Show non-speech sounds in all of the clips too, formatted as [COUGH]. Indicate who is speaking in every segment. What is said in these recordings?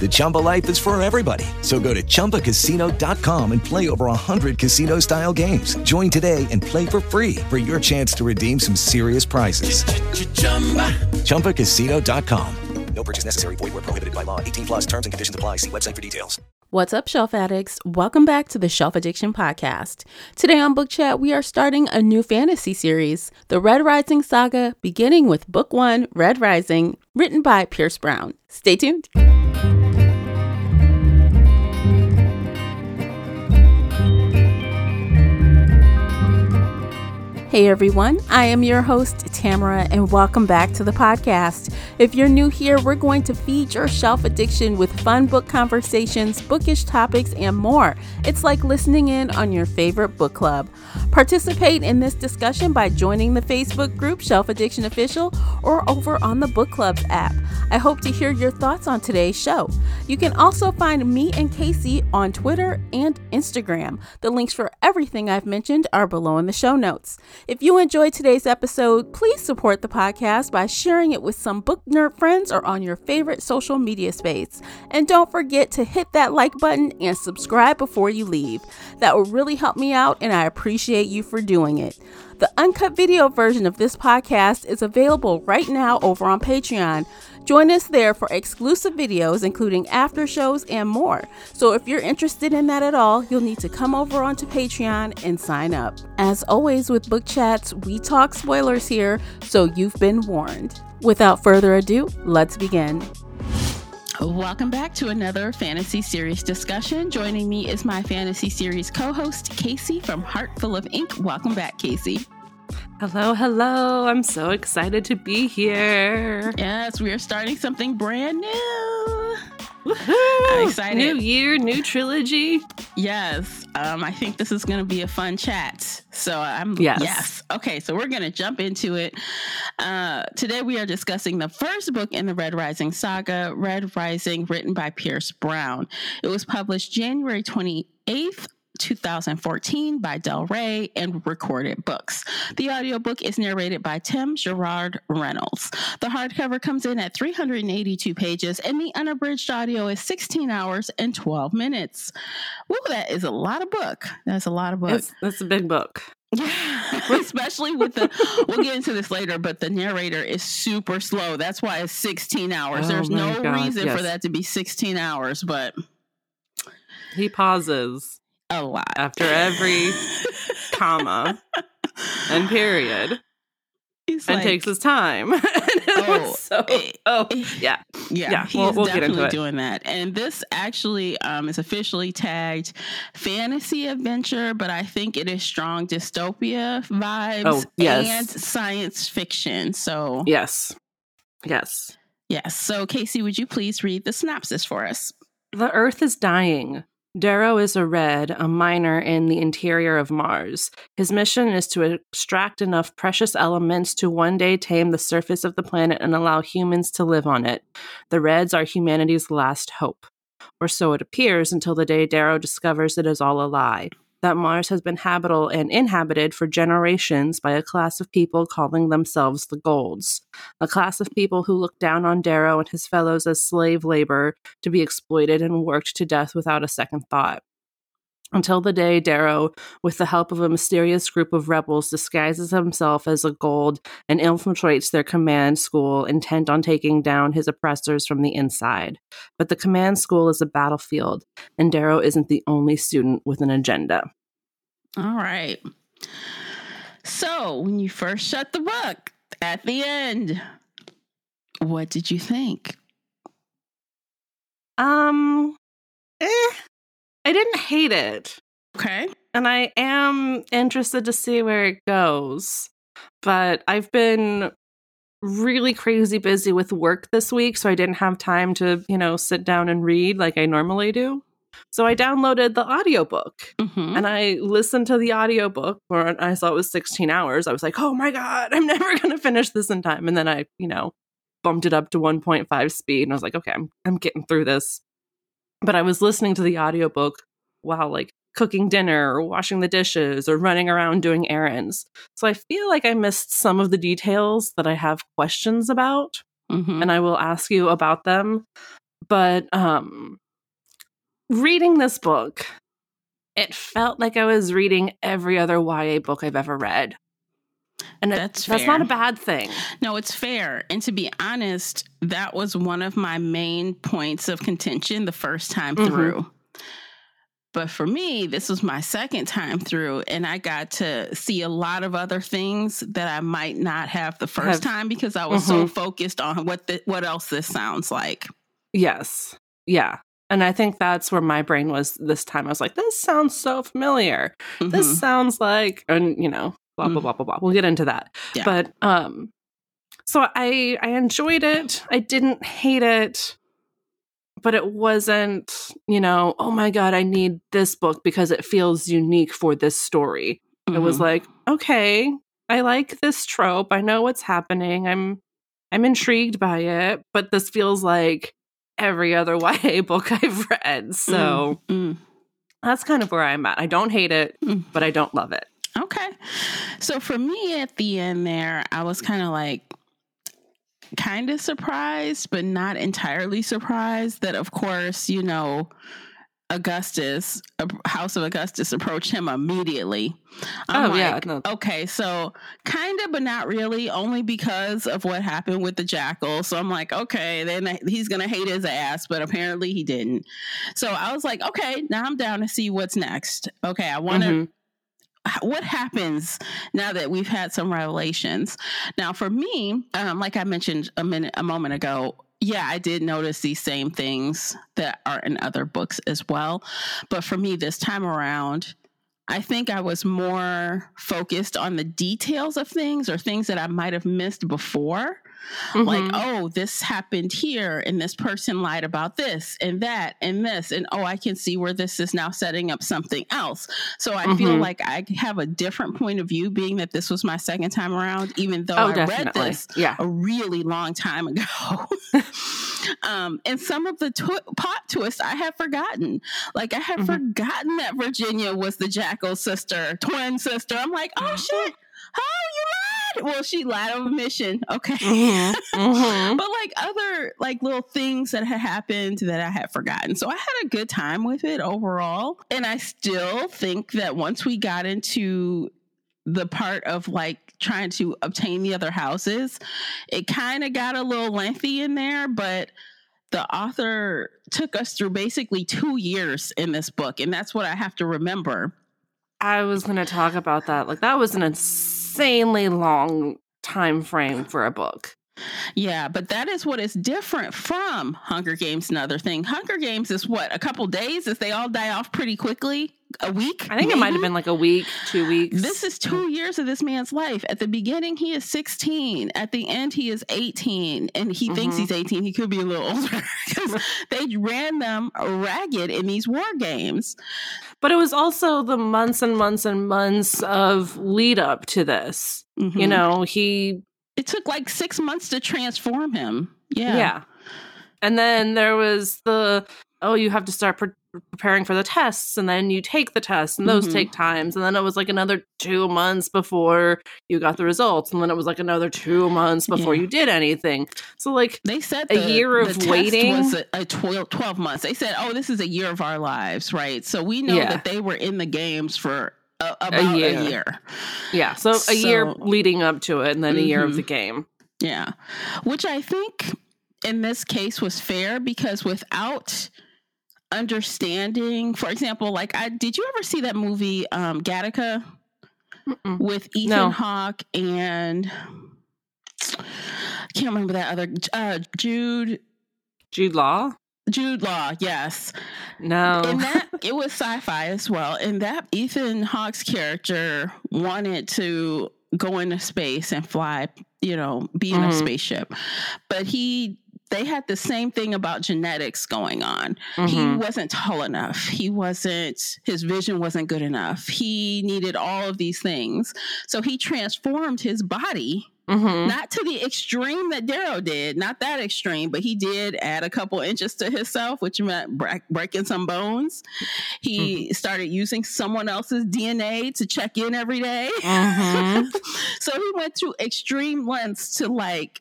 Speaker 1: The Chumba life is for everybody. So go to ChumbaCasino.com and play over 100 casino style games. Join today and play for free for your chance to redeem some serious prizes. ChumbaCasino.com.
Speaker 2: No purchase necessary. Void where prohibited by law. 18 plus terms and conditions apply. See website for details.
Speaker 3: What's up, Shelf Addicts? Welcome back to the Shelf Addiction Podcast. Today on Book Chat, we are starting a new fantasy series, the Red Rising Saga, beginning with Book One, Red Rising, written by Pierce Brown. Stay tuned. Hey everyone, I am your host, Tamara, and welcome back to the podcast. If you're new here, we're going to feed your shelf addiction with fun book conversations, bookish topics, and more. It's like listening in on your favorite book club. Participate in this discussion by joining the Facebook group Shelf Addiction Official or over on the Book Clubs app. I hope to hear your thoughts on today's show. You can also find me and Casey on Twitter and Instagram. The links for everything I've mentioned are below in the show notes. If you enjoyed today's episode, please support the podcast by sharing it with some book nerd friends or on your favorite social media space. And don't forget to hit that like button and subscribe before you leave. That will really help me out, and I appreciate you for doing it. The uncut video version of this podcast is available right now over on Patreon. Join us there for exclusive videos, including after shows and more. So if you're interested in that at all, you'll need to come over onto Patreon and sign up. As always with book chats, we talk spoilers here, so you've been warned. Without further ado, let's begin. Welcome back to another fantasy series discussion. Joining me is my fantasy series co host, Casey from Heartful of Ink. Welcome back, Casey.
Speaker 4: Hello, hello. I'm so excited to be here.
Speaker 3: Yes, we are starting something brand new.
Speaker 4: Woohoo!
Speaker 3: I'm excited.
Speaker 4: New year, new trilogy.
Speaker 3: Yes, um, I think this is going to be a fun chat. So I'm
Speaker 4: Yes.
Speaker 3: yes. Okay, so we're going to jump into it. Uh, today we are discussing the first book in the Red Rising saga, Red Rising, written by Pierce Brown. It was published January 28th. 2014 by Del Rey and Recorded Books. The audiobook is narrated by Tim Gerard Reynolds. The hardcover comes in at 382 pages and the unabridged audio is 16 hours and 12 minutes. Woo, that is a lot of book. That's a lot of book.
Speaker 4: That's, that's a big book.
Speaker 3: Yeah, [LAUGHS] Especially with the, we'll get into this later, but the narrator is super slow. That's why it's 16 hours.
Speaker 4: Oh
Speaker 3: There's no
Speaker 4: God,
Speaker 3: reason for that to be 16 hours, but
Speaker 4: He pauses
Speaker 3: a lot.
Speaker 4: after every comma and period
Speaker 3: He's
Speaker 4: and
Speaker 3: like-
Speaker 4: takes his time. [LAUGHS] And it was
Speaker 3: Oh,
Speaker 4: so,
Speaker 3: eh,
Speaker 4: oh,
Speaker 3: eh,
Speaker 4: yeah.
Speaker 3: Yeah,
Speaker 4: Yeah,
Speaker 3: he's
Speaker 4: we'll- we'll get into
Speaker 3: definitely
Speaker 4: it.
Speaker 3: doing that. And this actually um, is officially tagged fantasy adventure, but I think it is strong dystopia vibes
Speaker 4: Oh, yes.
Speaker 3: and science fiction. So,
Speaker 4: Yes. Yes.
Speaker 3: yes. So, Casey, would you please read the synopsis for us?
Speaker 4: The Earth is dying. Darrow is a red, a miner in the interior of Mars. His mission is to extract enough precious elements to one day tame the surface of the planet and allow humans to live on it. The Reds are humanity's last hope. Or so it appears until the day Darrow discovers it is all a lie. That Mars has been habitable and inhabited for generations by a class of people calling themselves the Golds, a class of people who look down on Darrow and his fellows as slave labor to be exploited and worked to death without a second thought. Until the day Darrow, with the help of a mysterious group of rebels, disguises himself as a gold and infiltrates their command school, intent on taking down his oppressors from the inside. But the command school is a battlefield, and Darrow isn't the only student with an agenda.
Speaker 3: All right. So, when you first shut the book at the end,
Speaker 5: What did you think?
Speaker 4: Um, eh, I didn't hate it.
Speaker 5: Okay.
Speaker 4: And I am interested to see where it goes. But I've been really crazy busy with work this week, so I didn't have time to, you know, sit down and read like I normally do. So I downloaded the audiobook
Speaker 5: Mm-hmm.
Speaker 4: and I listened to the audiobook where I saw it was 16 hours. I was like, oh my God, I'm [LAUGHS] never going to finish this in time. And then I, you know, bumped it up to 1.5 speed and I was like, okay, I'm, I'm getting through this. But I was listening to the audiobook while like cooking dinner or washing the dishes or running around doing errands. So I feel like I missed some of the details that I have questions about
Speaker 5: mm-hmm.
Speaker 4: and I will ask you about them. But um reading this book, it felt like I was reading every other YA book I've ever read. And it-
Speaker 5: That's
Speaker 4: that's not a bad thing.
Speaker 5: No, it's fair. And to be honest, that was one of my main points of contention the first time
Speaker 4: Mhm.
Speaker 5: through. But for me, this was my second time through, and I got to see a lot of other things that I might not have the first
Speaker 4: Have-
Speaker 5: time because I was so
Speaker 4: Mhm.
Speaker 5: focused on what the, what else this sounds like.
Speaker 4: Yes. Yeah. And I think that's where my brain was this time. I was like, this sounds so familiar.
Speaker 5: Mhm.
Speaker 4: This sounds like and you know, blah blah
Speaker 5: Mm.
Speaker 4: blah blah blah. We'll get into that.
Speaker 5: Yeah.
Speaker 4: But um so I I enjoyed it. I didn't hate it. But it wasn't, you know, oh my god, I need this book because it feels unique for this story. It was
Speaker 5: Mhm.
Speaker 4: like, okay, I like this trope. I know what's happening. I'm I'm intrigued by it, but this feels like every other [LAUGHS] YA book I've read. So
Speaker 5: Mm,
Speaker 4: that's kind of where I'm at. I don't hate it,
Speaker 5: Mm.
Speaker 4: but I don't love it.
Speaker 5: Okay. So for me at the end there, I was kind of like kind of surprised, but not entirely surprised that of course, you know, Augustus, House of Augustus approached him immediately. I'm
Speaker 4: Oh, yeah, no.
Speaker 5: Okay, so kind of, but not really, only because of what happened with the jackal. So I'm like, okay, then he's gonna hate his ass, but apparently he didn't. So I was like, okay, now I'm down to see what's next. Okay, I want to
Speaker 4: Mhm.
Speaker 5: What happens now that we've had some revelations? Now for me um, like i mentioned a minute a moment ago yeah i did notice these same things that are in other books as well. But for me this time around i think i was more focused on the details of things or things that i might have missed before like
Speaker 4: Mhm.
Speaker 5: oh this happened here and this person lied about this and that and this and oh i can see where this is now setting up something else so i feel
Speaker 4: Mhm.
Speaker 5: like i have a different point of view being that this was my second time around even though
Speaker 4: oh,
Speaker 5: i read this
Speaker 4: Yeah.
Speaker 5: a really long time ago [LAUGHS] um and some of the twi- plot twists i have forgotten like i had
Speaker 4: Mhm.
Speaker 5: forgotten that virginia was the jackal sister twin sister i'm like oh shit oh you [LAUGHS] well she lied on a mission okay [LAUGHS]
Speaker 4: Mhm. Mhm.
Speaker 5: but like other like little things that had happened that I had forgotten. So I had a good time with it overall. And I still think that once we got into the part of like trying to obtain the other houses, it kind of got a little lengthy in there, but the author took us through basically two years in this book. And that's what I have to remember.
Speaker 4: I was going to talk about that. Like that was an insanely long time frame for a book.
Speaker 5: Yeah, but that is what is different from Hunger Games. Another thing, Hunger Games is what a couple days as they all die off pretty quickly. A week.
Speaker 4: I think it might have been like a week, two weeks.
Speaker 5: This is two years of this man's life. At the beginning, he is 16. At the end, he is 18. And he thinks
Speaker 4: Mhm.
Speaker 5: he's 18. He could be a little [LAUGHS] older because [LAUGHS] they ran them ragged in these war games.
Speaker 4: But it was also the months and months and months of lead up to this. You
Speaker 5: Mhm.
Speaker 4: know, he
Speaker 5: it took like six months to transform him. Yeah.
Speaker 4: Yeah. And then there was the oh, you have to start pre- preparing for the tests, and then you take the tests, and those
Speaker 5: Mhm.
Speaker 4: take times, and then it was like another two months before you got the results, and then it was like another two months before
Speaker 5: Yeah.
Speaker 4: you did anything. So like
Speaker 5: They said
Speaker 4: A
Speaker 5: the-
Speaker 4: year of
Speaker 5: the test
Speaker 4: waiting?
Speaker 5: was a, a 12, 12 months. They said, "Oh, this is a year of our lives," right? So we know
Speaker 4: Yeah.
Speaker 5: that they were in the games for a, about a year.
Speaker 4: year. yeah, so a year leading up to it, and then a year of the game.
Speaker 5: Yeah, which I think in this case was fair because without understanding, for example, like I did you ever see that movie um, Gattaca
Speaker 4: Mm-mm.
Speaker 5: with Ethan
Speaker 4: No.
Speaker 5: Hawke and I can't remember that other uh, Jude
Speaker 4: Jude Law.
Speaker 5: Jude Law, yes.
Speaker 4: No.
Speaker 5: And that [LAUGHS] it was sci-fi as well. And that Ethan Hawke's character wanted to go into space and fly, you know, be in a
Speaker 4: Mhm.
Speaker 5: spaceship. But he they had the same thing about genetics going on. He
Speaker 4: Mhm.
Speaker 5: wasn't tall enough. He wasn't his vision wasn't good enough. He needed all of these things. So he transformed his body
Speaker 4: Mhm.
Speaker 5: not to the extreme that Darrow did, not that extreme, but he did add a couple inches to himself, which meant break, breaking some bones. He started using someone else's DNA to check in every day.
Speaker 4: Mhm. [LAUGHS]
Speaker 5: so he went through extreme lengths to like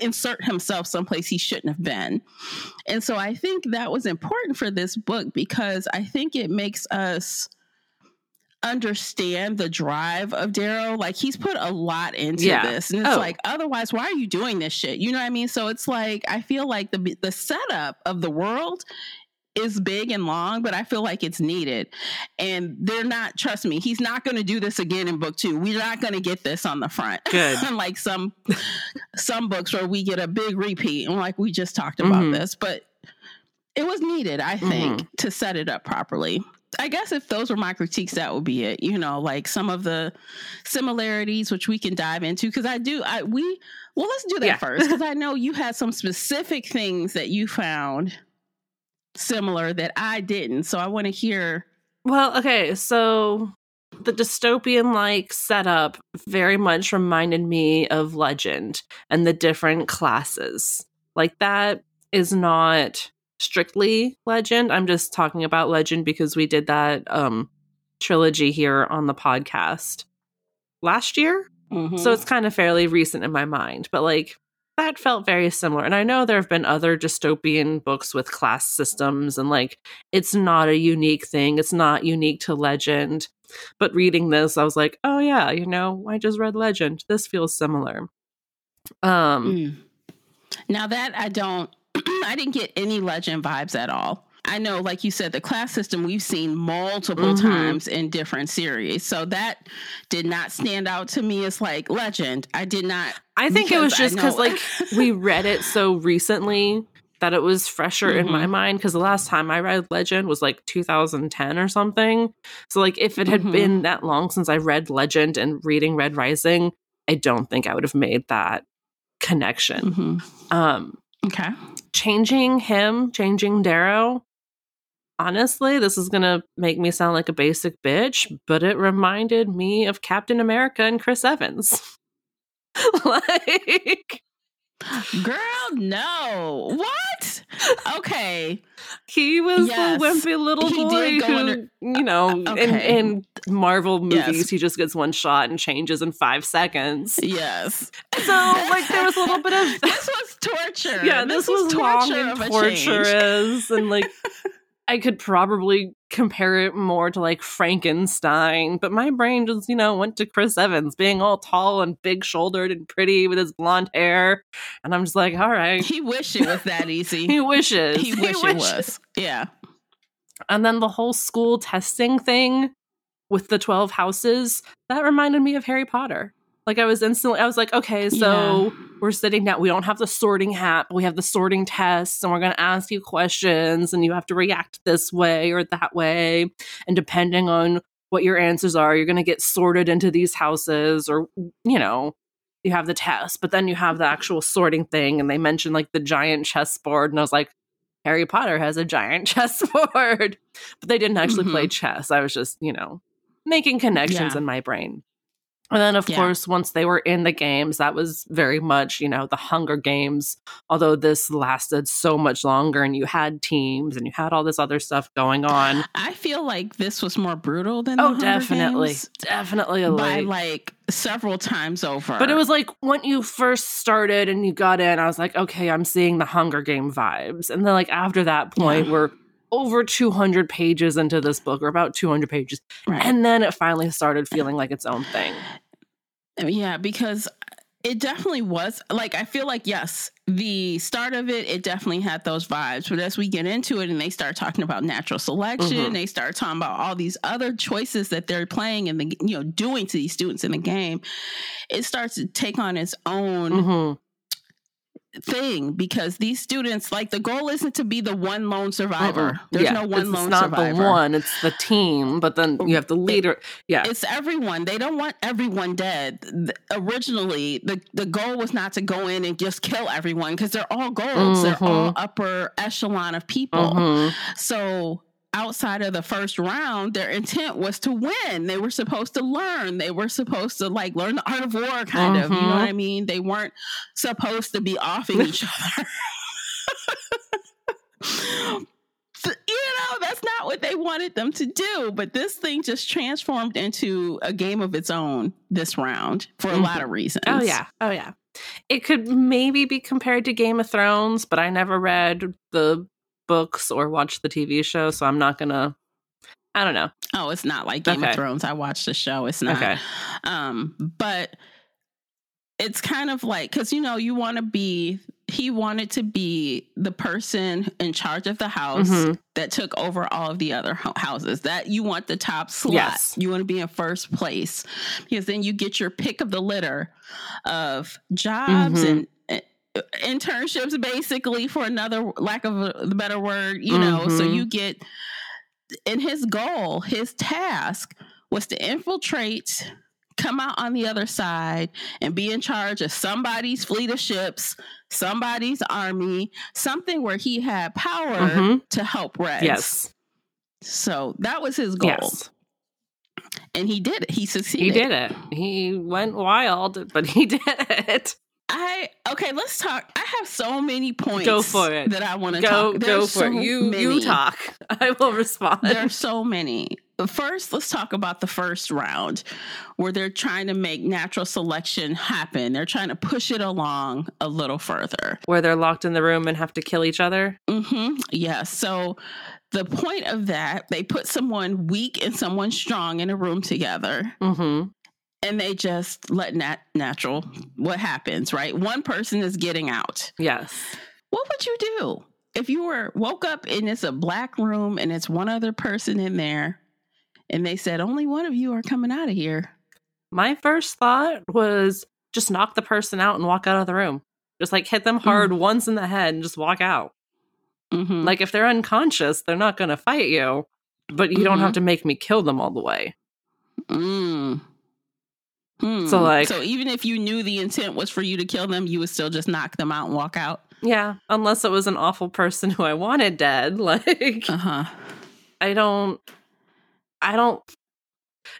Speaker 5: insert himself someplace he shouldn't have been. And so I think that was important for this book because I think it makes us understand the drive of Darrow. Like he's put a lot into
Speaker 4: Yeah.
Speaker 5: this. And it's
Speaker 4: Oh.
Speaker 5: like, otherwise, why are you doing this shit? You know what I mean? So it's like I feel like the the setup of the world is big and long, but I feel like it's needed. And they're not, trust me, he's not going to do this again in book two. We're not going to get this on the front.
Speaker 4: Good. [LAUGHS]
Speaker 5: Unlike some some books where we get a big repeat and like we just talked about
Speaker 4: Mhm.
Speaker 5: this, but it was needed, I think, to set it up properly. I guess if those were my critiques, that would be it. You know, like some of the similarities, which we can dive into, because I do. I we well, let's do that
Speaker 4: Yeah.
Speaker 5: first, because I [LAUGHS] know you had some specific things that you found similar that I didn't. So I want to hear.
Speaker 4: Well, okay, so the dystopian like setup very much reminded me of Legend and the different classes. Like that is not strictly Legend. I'm just talking about Legend because we did that um trilogy here on the podcast last year. So it's kind of fairly recent in my mind, but like that felt very similar. And I know there have been other dystopian books with class systems, and like it's not a unique thing. It's not unique to legend. But reading this, I was like, oh yeah, you know, I just read Legend. This feels similar. Um,
Speaker 5: Mm. Now that I don't, [CLEARS THROAT] I didn't get any legend vibes at all. I know, like you said, the class system we've seen multiple
Speaker 4: Mhm.
Speaker 5: times in different series. So that did not stand out to me as like legend. I did not.
Speaker 4: I think it was just because [LAUGHS] like we read it so recently that it was fresher in my
Speaker 5: Mhm.
Speaker 4: mind. Because the last time I read Legend was like 2010 or something. So like if it had
Speaker 5: Mhm.
Speaker 4: been that long since I read Legend and reading Red Rising, I don't think I would have made that connection.
Speaker 5: Mhm.
Speaker 4: Um,
Speaker 5: Okay.
Speaker 4: Changing him, changing Darrow. Honestly, this is gonna make me sound like a basic bitch, but it reminded me of Captain America and Chris Evans. [LAUGHS] like
Speaker 5: Girl, no. What? Okay.
Speaker 4: he was
Speaker 5: Yes.
Speaker 4: the wimpy little
Speaker 5: He
Speaker 4: boy who,
Speaker 5: under-
Speaker 4: you know, uh, in,
Speaker 5: okay.
Speaker 4: in Marvel movies,
Speaker 5: Yes.
Speaker 4: he just gets one shot and changes in five seconds.
Speaker 5: Yes.
Speaker 4: So, like, there was a little bit of [LAUGHS]
Speaker 5: this was torture.
Speaker 4: yeah, this, was, long
Speaker 5: torture
Speaker 4: and
Speaker 5: of a change.
Speaker 4: torturous, and like [LAUGHS] I could probably compare it more to like Frankenstein, but my brain just you know went to Chris Evans being all tall and big shouldered and pretty with his blonde hair, and I'm just like, all right,
Speaker 5: He wished it was that easy. [LAUGHS]
Speaker 4: he wishes,
Speaker 5: he wish it was. Yeah.
Speaker 4: and then the whole school testing thing with the twelve houses that reminded me of Harry Potter. Like I was instantly, I was like, okay, so we're sitting down. We don't have the sorting hat, but we have the sorting tests, and we're going to ask you questions, and you have to react this way or that way. And depending on what your answers are, you're going to get sorted into these houses, or, you know, you have the test, but then you have the mm-hmm. actual sorting thing. And they mentioned like the giant chessboard, and I was like, Harry Potter has a giant [LAUGHS] chessboard, but they didn't actually play mm-hmm. chess. I was just, you know, making connections
Speaker 5: Yeah.
Speaker 4: in my brain. And then, of
Speaker 5: Yeah.
Speaker 4: course, once they were in the games, that was very much, you know, the Hunger Games. Although this lasted so much longer and you had teams and you had all this other stuff going on. [SIGHS]
Speaker 5: I feel like this was more brutal than
Speaker 4: Oh, definitely.
Speaker 5: Games
Speaker 4: Definitely a
Speaker 5: by
Speaker 4: like.
Speaker 5: like several times over.
Speaker 4: But it was like when you first started and you got in, I was like, okay, I'm seeing the Hunger Game vibes. And then, like, after that point,
Speaker 5: Yeah.
Speaker 4: we're over 200 pages into this book, or about 200 pages.
Speaker 5: Right.
Speaker 4: And then it finally started feeling like its own thing.
Speaker 5: Yeah, because it definitely was like I feel like yes, the start of it it definitely had those vibes, but as we get into it and they start talking about natural selection,
Speaker 4: Mhm.
Speaker 5: they start talking about all these other choices that they're playing and the you know doing to these students in the game, it starts to take on its own
Speaker 4: hmm
Speaker 5: thing because these students like the goal isn't to be the one lone survivor.
Speaker 4: Uh-uh.
Speaker 5: There's
Speaker 4: yeah,
Speaker 5: no one
Speaker 4: it's
Speaker 5: lone
Speaker 4: not
Speaker 5: survivor.
Speaker 4: the one, it's the team. But then you have the leader. Yeah.
Speaker 5: It's everyone. They don't want everyone dead. Th- Originally, the, the goal was not to go in and just kill everyone because they're all golds. They're all upper echelon of people.
Speaker 4: Mhm.
Speaker 5: So outside of the first round, their intent was to win. They were supposed to learn. They were supposed to like learn the art of war, kind of. You know what I mm-hmm. mean? They weren't supposed to be offing each other. [LAUGHS] you know, that's not what they wanted them to do. But this thing just transformed into a game of its own this round for a lot mm-hmm. of reasons.
Speaker 4: Oh yeah. Oh yeah. It could maybe be compared to Game of Thrones, but I never read the books or watched the TV show, so I'm not gonna I don't know.
Speaker 5: Oh, it's not like Game
Speaker 4: Okay.
Speaker 5: of Thrones. I watched the show. It's not.
Speaker 4: Okay.
Speaker 5: Um, but it's kind of like because you know you want to be. He wanted to be the person in charge of the house
Speaker 4: Mhm.
Speaker 5: that took over all of the other ho- houses. That you want the top slot.
Speaker 4: Yes.
Speaker 5: You want to be in first place because then you get your pick of the litter of jobs
Speaker 4: Mhm.
Speaker 5: and internships, basically, for another lack of a better word. You know, so
Speaker 4: Mhm.
Speaker 5: you get. And his goal, his task was to infiltrate, come out on the other side, and be in charge of somebody's fleet of ships, somebody's army, something where he had power
Speaker 4: Mhm.
Speaker 5: to help Reds.
Speaker 4: Yes.
Speaker 5: So that was his goal.
Speaker 4: Yes.
Speaker 5: And he did it. He succeeded.
Speaker 4: He did it. He went wild, but he [LAUGHS] did it.
Speaker 5: I okay, let's talk. I have so many points
Speaker 4: Go for it.
Speaker 5: that I want to
Speaker 4: Go
Speaker 5: talk.
Speaker 4: go for
Speaker 5: so
Speaker 4: You you
Speaker 5: many.
Speaker 4: talk. [LAUGHS] I will respond.
Speaker 5: There are so many. First, let's talk about the first round where they're trying to make natural selection happen. They're trying to push it along a little further.
Speaker 4: Where they're locked in the room and have to kill each other.
Speaker 5: Mm-hmm. Yeah. So the point of that, they put someone weak and someone strong in a room together
Speaker 4: Mm-hmm.
Speaker 5: And they just let nat- natural what happens, right? One person is getting out.
Speaker 4: Yes.
Speaker 5: What would you do if you were woke up and it's a black room and it's one other person in there and they said only one of you are coming out of here?
Speaker 4: My first thought was just knock the person out and walk out of the room. Just like hit them hard once in the head and just walk out.
Speaker 5: Mhm.
Speaker 4: Like if they're unconscious, they're not going to fight you, but you don't have to make me kill them all the way.
Speaker 5: Mm. Hmm.
Speaker 4: So, like-
Speaker 5: so even if you knew the intent was for you to kill them, you would still just knock them out and walk out.
Speaker 4: Yeah, unless it was an awful person who I wanted dead. [LAUGHS] Like
Speaker 5: Uh huh.
Speaker 4: I don't I don't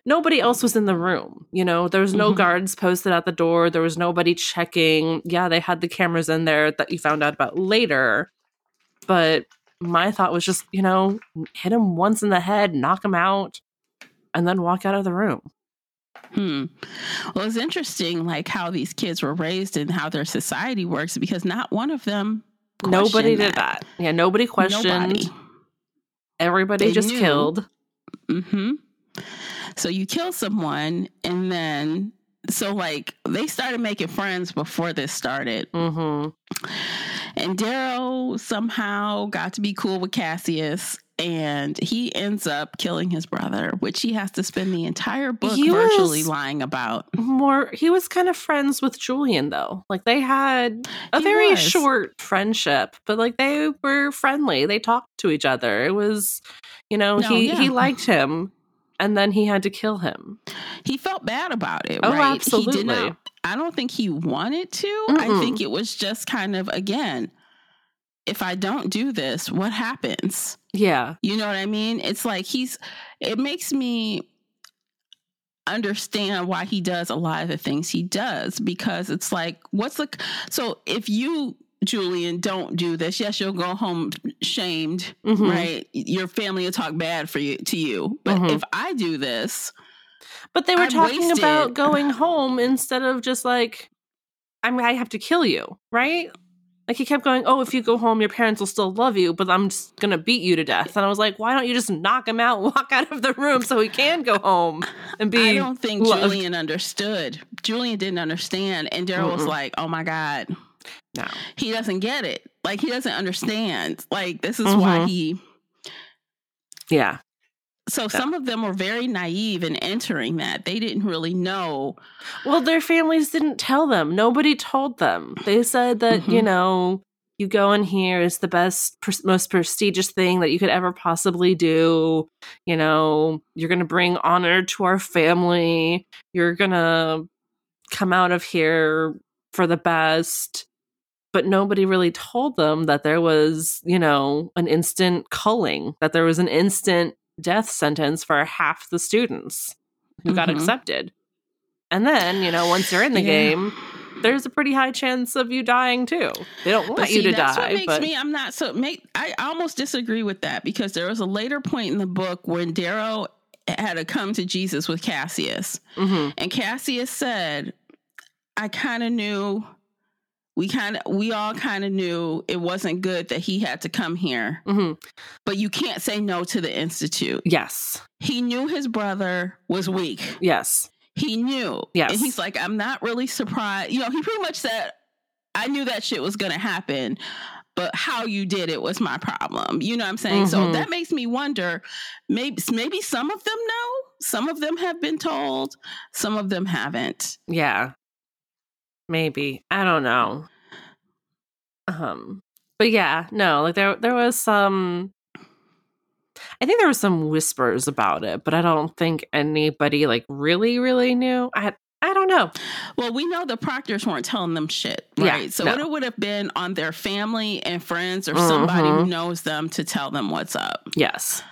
Speaker 4: nobody else was in the room, you know. There was no
Speaker 5: Mhm.
Speaker 4: guards posted at the door. There was nobody checking. Yeah, they had the cameras in there that you found out about later. But my thought was just, you know, hit him once in the head, knock him out, and then walk out of the room.
Speaker 5: Hmm. Well, it's interesting, like how these kids were raised and how their society works, because not one of them.
Speaker 4: Nobody did that. Yeah, nobody questioned.
Speaker 5: Nobody.
Speaker 4: Everybody
Speaker 5: They
Speaker 4: just
Speaker 5: knew.
Speaker 4: killed.
Speaker 5: hmm So you kill someone, and then so like they started making friends before this started,
Speaker 4: hmm
Speaker 5: and Darrow somehow got to be cool with Cassius. And he ends up killing his brother, which he has to spend the entire book
Speaker 4: He
Speaker 5: virtually lying about.
Speaker 4: More, he was kind of friends with Julian though. Like they had a
Speaker 5: He
Speaker 4: very
Speaker 5: was.
Speaker 4: short friendship, but like they were friendly. They talked to each other. It was, you know,
Speaker 5: No,
Speaker 4: he he liked him, and then he had to kill him.
Speaker 5: He felt bad about it,
Speaker 4: Oh,
Speaker 5: right? He
Speaker 4: absolutely.
Speaker 5: did not. I don't think he wanted to. I
Speaker 4: Mm-mm.
Speaker 5: think it was just kind of again, if I don't do this, what happens?
Speaker 4: Yeah,
Speaker 5: You know what I mean? It's like he's. It makes me understand why he does a lot of the things he does because it's like, what's the so if you Julian don't do this, yes, you'll go home shamed,
Speaker 4: Mhm.
Speaker 5: right? Your family will talk bad for you to you, but
Speaker 4: Mhm.
Speaker 5: if I do this,
Speaker 4: but they were
Speaker 5: I'm
Speaker 4: talking about going home instead of just like, I mean, I have to kill you, right? Like he kept going, oh, if you go home, your parents will still love you, but I'm just gonna beat you to death. And I was like, why don't you just knock him out and [LAUGHS] walk out of the room so he can go home and be?
Speaker 5: I don't think
Speaker 4: loved?
Speaker 5: Julian understood. Julian didn't understand, and Darrow was like, "Oh my god,
Speaker 4: No.
Speaker 5: he doesn't get it. Like he doesn't understand. Like this is why
Speaker 4: Mhm.
Speaker 5: he
Speaker 4: Yeah.
Speaker 5: So some of them were very naive in entering that. They didn't really know.
Speaker 4: Well, their families didn't tell them. Nobody told them. They said that,
Speaker 5: Mhm.
Speaker 4: you know, you go in here is the best, pres- most prestigious thing that you could ever possibly do. You know, you're going to bring honor to our family. You're going to come out of here for the best. But nobody really told them that there was, you know, an instant culling, that there was an instant death sentence for half the students who got
Speaker 5: Mhm.
Speaker 4: accepted. And then, you know, once you're in the
Speaker 5: Yeah.
Speaker 4: game, there's a pretty high chance of you dying too. They don't want
Speaker 5: But
Speaker 4: you
Speaker 5: see,
Speaker 4: to
Speaker 5: that's
Speaker 4: die,
Speaker 5: what makes
Speaker 4: but
Speaker 5: me. I'm not so. Make I almost disagree with that because there was a later point in the book when Darrow had to come to Jesus with Cassius,
Speaker 4: Mhm.
Speaker 5: and Cassius said, "I kind of knew." We kind of, we all kind of knew it wasn't good that he had to come here,
Speaker 4: Mhm.
Speaker 5: but you can't say no to the institute.
Speaker 4: yes,
Speaker 5: He knew his brother was weak.
Speaker 4: yes,
Speaker 5: He knew.
Speaker 4: Yes.
Speaker 5: And he's like, I'm not really surprised. You know, he pretty much said, I knew that shit was going to happen, but how you did it was my problem. You know what I'm saying? So
Speaker 4: Mhm.
Speaker 5: that makes me wonder maybe, maybe some of them know, some of them have been told, some of them haven't.
Speaker 4: yeah, maybe I don't know. Um, but yeah, no, like there there was some. I think there was some whispers about it, but I don't think anybody like really, really knew. I I don't know.
Speaker 5: Well, we know the proctors weren't telling them shit,
Speaker 4: Yeah,
Speaker 5: right? so
Speaker 4: no.
Speaker 5: it would have been on their family and friends or somebody who
Speaker 4: Mhm.
Speaker 5: knows them to tell them what's up.
Speaker 4: Yes.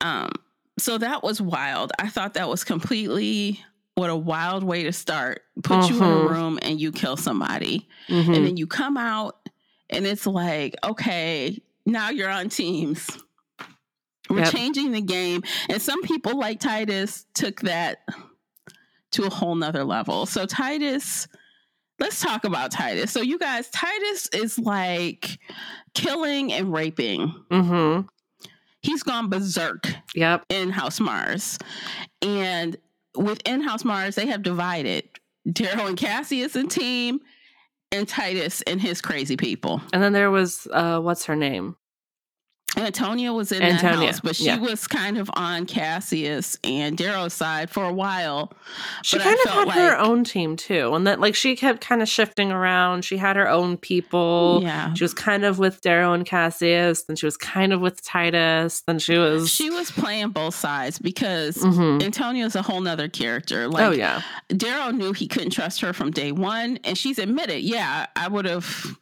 Speaker 5: Um, so that was wild. I thought that was completely what a wild way to start. Put you in a
Speaker 4: Mhm.
Speaker 5: room and you kill somebody,
Speaker 4: Mhm.
Speaker 5: and then you come out, and it's like, okay, now you're on teams. We're
Speaker 4: Yep.
Speaker 5: changing the game, and some people like Titus took that to a whole nother level. So Titus. Let's talk about Titus. So, you guys, Titus is like killing and raping.
Speaker 4: Mm-hmm.
Speaker 5: He's gone berserk
Speaker 4: Yep.
Speaker 5: in House Mars. And within House Mars, they have divided Darrow and Cassius and team, and Titus and his crazy people.
Speaker 4: And then there was uh what's her name?
Speaker 5: Antonia was in that house, but she
Speaker 4: yeah.
Speaker 5: was kind of on Cassius and Darrow's side for a while.
Speaker 4: She kind of had her own team too. And that like she kept kind of shifting around. She had her own people.
Speaker 5: Yeah.
Speaker 4: She was kind of with Darrow and Cassius, then she was kind of with Titus, then she was
Speaker 5: She was playing both sides because
Speaker 4: Mhm.
Speaker 5: Antonia's a whole nother character. Like
Speaker 4: Oh yeah.
Speaker 5: Darrow knew he couldn't trust her from day one, and she's admitted, yeah, I would have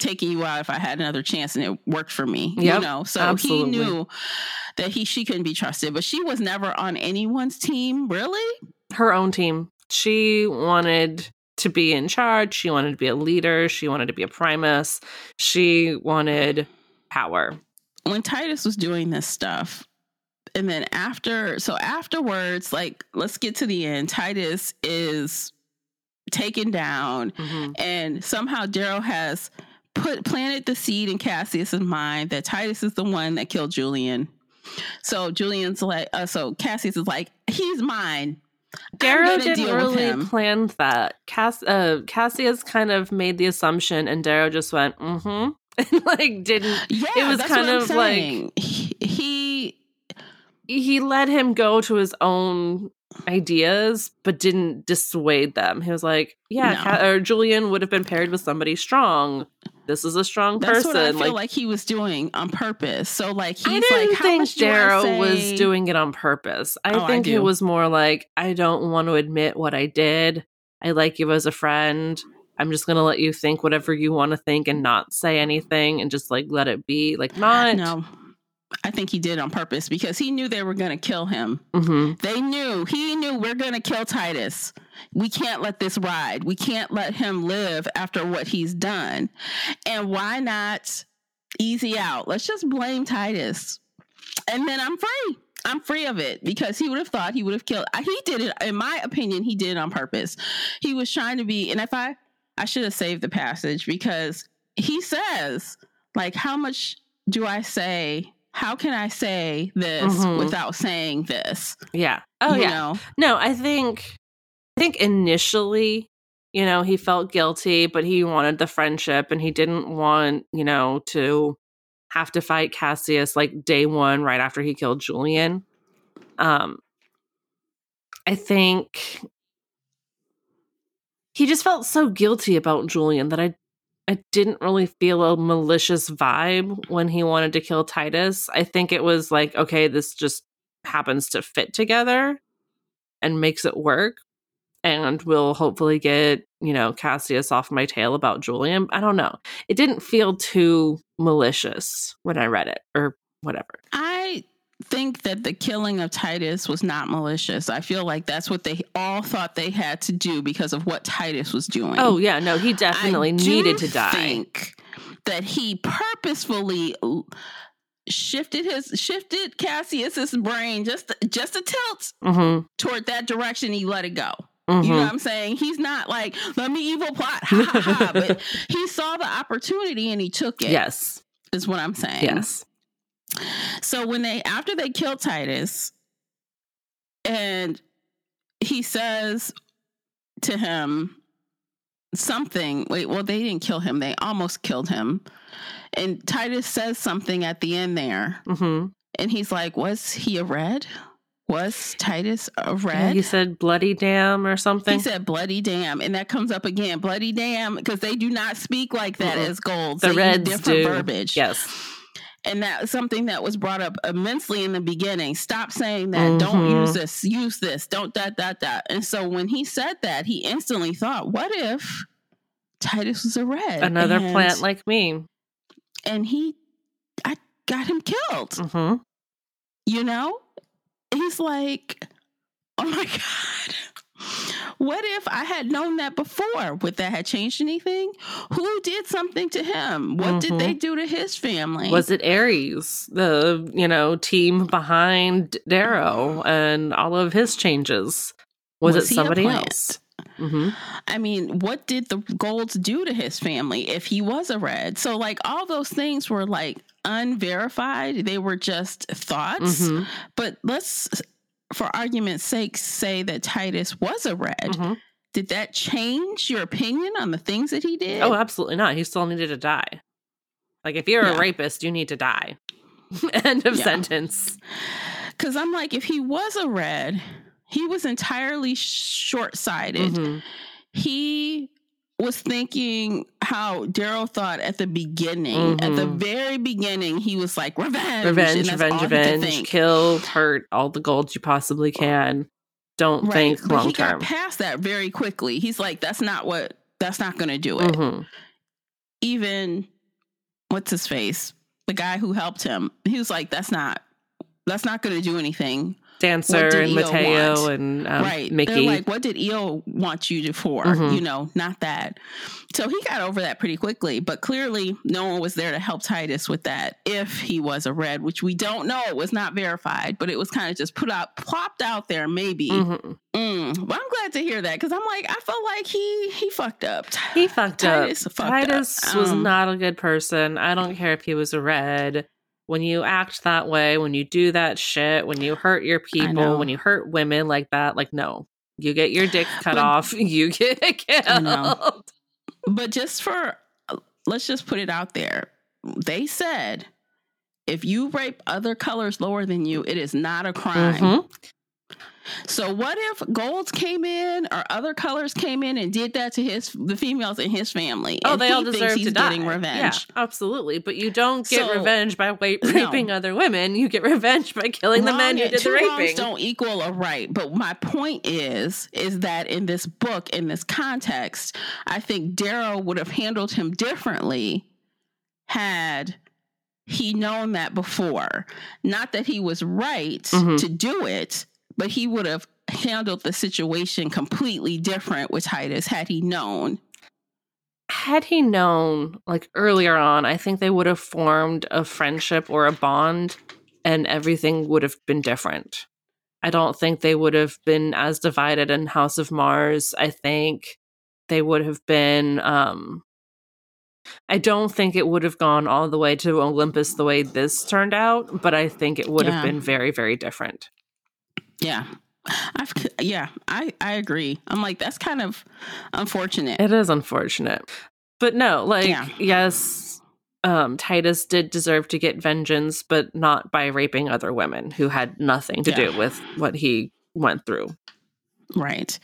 Speaker 5: taken you out if I had another chance, and it worked for me. you know, so
Speaker 4: absolutely.
Speaker 5: he knew that he she couldn't be trusted, but she was never on anyone's team, really.
Speaker 4: Her own team. She wanted to be in charge. She wanted to be a leader. She wanted to be a primus. She wanted power.
Speaker 5: When Titus was doing this stuff, and then after, so afterwards, like let's get to the end. Titus is taken down,
Speaker 4: Mhm.
Speaker 5: and somehow Darrow has put planted the seed in Cassius's mind that Titus is the one that killed Julian. So Julian's like, uh, so Cassius is like, he's mine.
Speaker 4: Darrow didn't really plan that. Cass uh, Cassius kind of made the assumption, and Darrow just went, "Mm-hmm," [LAUGHS] and like didn't.
Speaker 5: Yeah,
Speaker 4: it was
Speaker 5: that's
Speaker 4: kind
Speaker 5: what I'm
Speaker 4: of like
Speaker 5: saying. he, he
Speaker 4: he let him go to his own ideas, but didn't dissuade them. He was like, "Yeah,
Speaker 5: No.
Speaker 4: Ca- or Julian would have been paired with somebody strong. This is a strong
Speaker 5: that's
Speaker 4: person."
Speaker 5: what I feel like,
Speaker 4: like,
Speaker 5: he was doing on purpose. So like he's
Speaker 4: I didn't
Speaker 5: like,
Speaker 4: think Darrow was doing it on purpose. I
Speaker 5: Oh, I
Speaker 4: think it was more like, I don't want to admit what I did. I like you as a friend. I'm just gonna let you think whatever you want to think and not say anything and just like let it be. Like not
Speaker 5: No, I think he did on purpose because he knew they were going to kill him.
Speaker 4: Mhm.
Speaker 5: They knew, he knew we're going to kill Titus. We can't let this ride. We can't let him live after what he's done. And why not easy out? Let's just blame Titus. And then I'm free. I'm free of it because he would have thought he would have killed. He did it, in my opinion, he did it on purpose. He was trying to be, and if I, I should have saved the passage because he says, like, how much do I say? How can I say this
Speaker 4: Mhm.
Speaker 5: without saying this?
Speaker 4: Yeah. Oh
Speaker 5: You
Speaker 4: yeah.
Speaker 5: know?
Speaker 4: No, I think I think initially, you know, he felt guilty, but he wanted the friendship and he didn't want, you know, to have to fight Cassius like day one right after he killed Julian. Um, I think he just felt so guilty about Julian that I I didn't really feel a malicious vibe when he wanted to kill Titus. I think it was like, okay, this just happens to fit together and makes it work. And we'll hopefully get, you know, Cassius off my tail about Julian. I don't know. It didn't feel too malicious when I read it or whatever.
Speaker 5: I think that the killing of Titus was not malicious. I feel like that's what they all thought they had to do because of what Titus was doing.
Speaker 4: Oh, yeah. No, he definitely
Speaker 5: I
Speaker 4: needed to die.
Speaker 5: Think that he purposefully shifted his shifted Cassius's brain just just a tilt
Speaker 4: Mm-hmm.
Speaker 5: toward that direction. He let it go.
Speaker 4: Mhm.
Speaker 5: You know what I'm saying? He's not like let me evil plot, ha ha ha. but [LAUGHS] he saw the opportunity and he took it.
Speaker 4: Yes.
Speaker 5: is what I'm saying.
Speaker 4: Yes.
Speaker 5: So when they after they kill Titus, and he says to him something. Wait, well, they didn't kill him. They almost killed him. And Titus says something at the end there,
Speaker 4: Mm-hmm.
Speaker 5: and he's like, "Was he a red? Was Titus a
Speaker 4: Yeah,
Speaker 5: red?"
Speaker 4: he said bloody damn or something.
Speaker 5: He said bloody damn, and that comes up again, bloody damn, because they do not speak like that
Speaker 4: Mm-mm.
Speaker 5: as gold.
Speaker 4: the
Speaker 5: They
Speaker 4: Reds
Speaker 5: different
Speaker 4: do.
Speaker 5: verbiage.
Speaker 4: Yes.
Speaker 5: And that's something that was brought up immensely in the beginning. Stop saying that. Don't
Speaker 4: Mhm.
Speaker 5: use this. Use this. Don't that that that. And so when he said that, he instantly thought, "What if Titus was a red?
Speaker 4: Another
Speaker 5: And-
Speaker 4: plant like me.
Speaker 5: and he, I got him killed.
Speaker 4: Mm-hmm.
Speaker 5: You know, he's like, oh my [LAUGHS] god." What if I had known that before? Would that have changed anything? Who did something to him? What did
Speaker 4: Mhm.
Speaker 5: they do to his family?
Speaker 4: Was it Ares, the you know team behind Darrow and all of his changes? Was,
Speaker 5: Was
Speaker 4: it somebody else? Mm-hmm.
Speaker 5: I mean, what did the Golds do to his family if he was a red? So, like, all those things were like unverified. They were just thoughts.
Speaker 4: Mhm.
Speaker 5: But let's, for argument's sake, say that Titus was a red.
Speaker 4: Mhm.
Speaker 5: Did that change your opinion on the things that he did?
Speaker 4: Oh, absolutely not. He still needed to die. Like if you're
Speaker 5: Yeah.
Speaker 4: a rapist, you need to die. [LAUGHS] End of
Speaker 5: Yeah.
Speaker 4: sentence.
Speaker 5: Because I'm like, if he was a red, he was entirely short sighted.
Speaker 4: Mhm.
Speaker 5: he was thinking how Darrow thought at the beginning. At the
Speaker 4: Mhm.
Speaker 5: very beginning, he was like, revenge.
Speaker 4: Revenge, revenge,
Speaker 5: he
Speaker 4: revenge. Kill, hurt all the gold you possibly can. Don't
Speaker 5: Right.
Speaker 4: think
Speaker 5: But
Speaker 4: long
Speaker 5: he
Speaker 4: term.
Speaker 5: got past that very quickly. He's like, that's not what, that's not going to do it.
Speaker 4: Mhm.
Speaker 5: Even, what's his face? The guy who helped him, he was like, that's not, that's not going to do anything.
Speaker 4: Dancer and
Speaker 5: Eo
Speaker 4: Mateo
Speaker 5: want?
Speaker 4: and um,
Speaker 5: right.
Speaker 4: Mickey.
Speaker 5: They're like, what did Eo want you to for?
Speaker 4: Mhm.
Speaker 5: You know, not that. So he got over that pretty quickly, but clearly no one was there to help Titus with that if he was a red, which we don't know. It was not verified, but it was kind of just put out, plopped out there, maybe.
Speaker 4: Mhm.
Speaker 5: Mm. But I'm glad to hear that because I'm like, I felt like he he fucked up.
Speaker 4: He fucked
Speaker 5: Titus
Speaker 4: up.
Speaker 5: fucked
Speaker 4: Titus
Speaker 5: up.
Speaker 4: was
Speaker 5: Um,
Speaker 4: not a good person. I don't care if he was a red. When you act that way, when you do that shit, when you hurt your people, when you hurt women like that, like no, you get your dick cut
Speaker 5: But-
Speaker 4: off. [LAUGHS] You get [LAUGHS] killed.
Speaker 5: But just for, let's just put it out there. They said if you rape other colors lower than you, it is not a crime.
Speaker 4: Mhm.
Speaker 5: So what if golds came in or other colors came in and did that to his the females in his family?
Speaker 4: Oh, they
Speaker 5: he
Speaker 4: all deserve
Speaker 5: he's
Speaker 4: to die.
Speaker 5: getting revenge.
Speaker 4: Yeah, absolutely. But you don't get
Speaker 5: So-
Speaker 4: revenge by wa-
Speaker 5: No.
Speaker 4: raping other women. You get revenge by killing the men who did the raping.
Speaker 5: don't equal a right. But my point is, is that in this book, in this context, I think Darrow would have handled him differently had he known that before. Not that he was right
Speaker 4: Mhm.
Speaker 5: to do it, but he would have handled the situation completely different with Titus had he known.
Speaker 4: had he known like earlier on, I think they would have formed a friendship or a bond and everything would have been different. I don't think they would have been as divided in House of Mars. I think they would have been um I don't think it would have gone all the way to Olympus the way this turned out, but I think it would
Speaker 5: Yeah.
Speaker 4: have been very very different.
Speaker 5: Yeah. I've, yeah, I, I agree. I'm like, that's kind of unfortunate.
Speaker 4: It is unfortunate. But no, like
Speaker 5: Yeah.
Speaker 4: yes, um, Titus did deserve to get vengeance, but not by raping other women who had nothing to
Speaker 5: Yeah.
Speaker 4: do with what he went through.
Speaker 5: Right.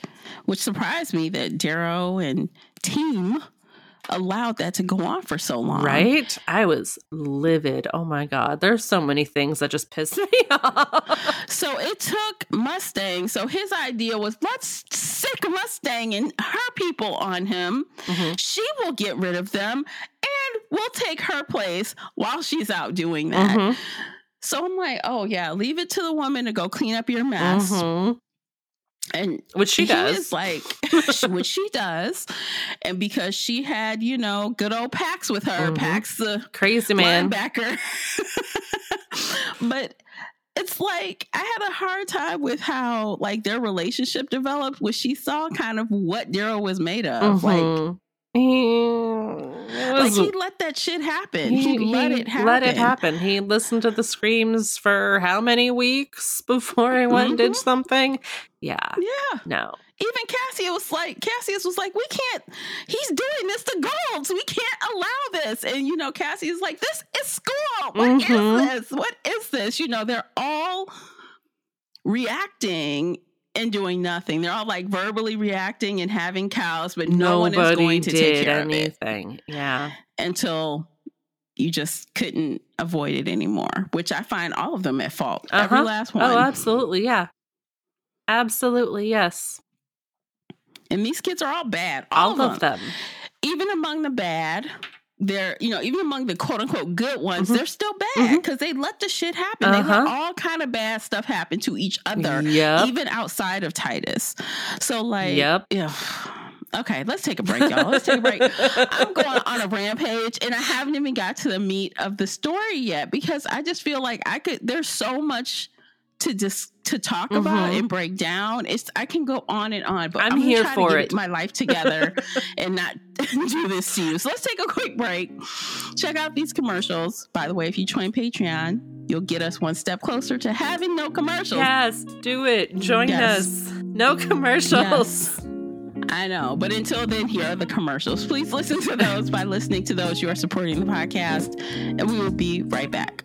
Speaker 5: Which surprised me that Darrow and team allowed that to go on for so long.
Speaker 4: Right? I was livid. Oh my God. There's so many things that just pissed [LAUGHS] me off.
Speaker 5: So it took Mustang. So his idea was let's sic Mustang and her people on him.
Speaker 4: Mhm.
Speaker 5: She will get rid of them and we'll take her place while she's out doing that.
Speaker 4: Mhm.
Speaker 5: So I'm like, oh yeah, leave it to the woman to go clean up your mess.
Speaker 4: Mhm.
Speaker 5: And
Speaker 4: Which she does.
Speaker 5: is like, [LAUGHS] which she does. And because she had, you know, good old Pax with her,
Speaker 4: Mhm.
Speaker 5: Pax the
Speaker 4: Crazy man.
Speaker 5: linebacker. [LAUGHS] but it's like I had a hard time with how like their relationship developed when she saw kind of what Darrow was made of. Like,
Speaker 4: Mhm. He- it
Speaker 5: like he let that shit happen. He, let it happen.
Speaker 4: Let it happen. He listened to the screams for how many weeks [LAUGHS] before he went and did
Speaker 5: Mhm.
Speaker 4: something? Yeah.
Speaker 5: Yeah.
Speaker 4: No.
Speaker 5: Even Cassius was like, Cassius was like, we can't, he's doing this to Gold. We can't allow this. And, you know, Cassius is like, this is school. What is
Speaker 4: Mhm.
Speaker 5: this? What is this? You know, they're all reacting and doing nothing. They're all like verbally reacting and having cows, but no one is
Speaker 4: Nobody
Speaker 5: going to
Speaker 4: did
Speaker 5: take care of it
Speaker 4: anything. Yeah.
Speaker 5: until you just couldn't avoid it anymore, which I find all of them at fault. Every
Speaker 4: Uh-huh.
Speaker 5: last one.
Speaker 4: Oh, absolutely. Yeah. Absolutely. Yes.
Speaker 5: And these kids are all bad. All,
Speaker 4: All, of them.
Speaker 5: even among the bad, they're you know even among the quote unquote good ones,
Speaker 4: Mhm.
Speaker 5: they're still bad because they let the shit happen. They let
Speaker 4: Uh-huh.
Speaker 5: all kind of bad stuff happen to each other,
Speaker 4: Yep.
Speaker 5: even outside of Titus. So like,
Speaker 4: Yep.
Speaker 5: yeah. Okay, let's take a break, y'all. Let's take a break. I'm going on a rampage and I haven't even got to the meat of the story yet because I just feel like I could there's so much to just to talk about
Speaker 4: Mhm.
Speaker 5: and break down. It's I can go on and on, but
Speaker 4: I'm
Speaker 5: I'm,
Speaker 4: here for
Speaker 5: to
Speaker 4: it.
Speaker 5: my life [LAUGHS] together and not [LAUGHS] do this to you. So let's take a quick break. Check out these commercials. By the way, if you join Patreon, you'll get us one step closer to having no commercials.
Speaker 4: Yes. Do it. Join
Speaker 5: Yes.
Speaker 4: us. No commercials.
Speaker 5: Yes. I know, but until then, here are the commercials. Please listen to those. By listening to those, you are supporting the podcast, and we will be right back.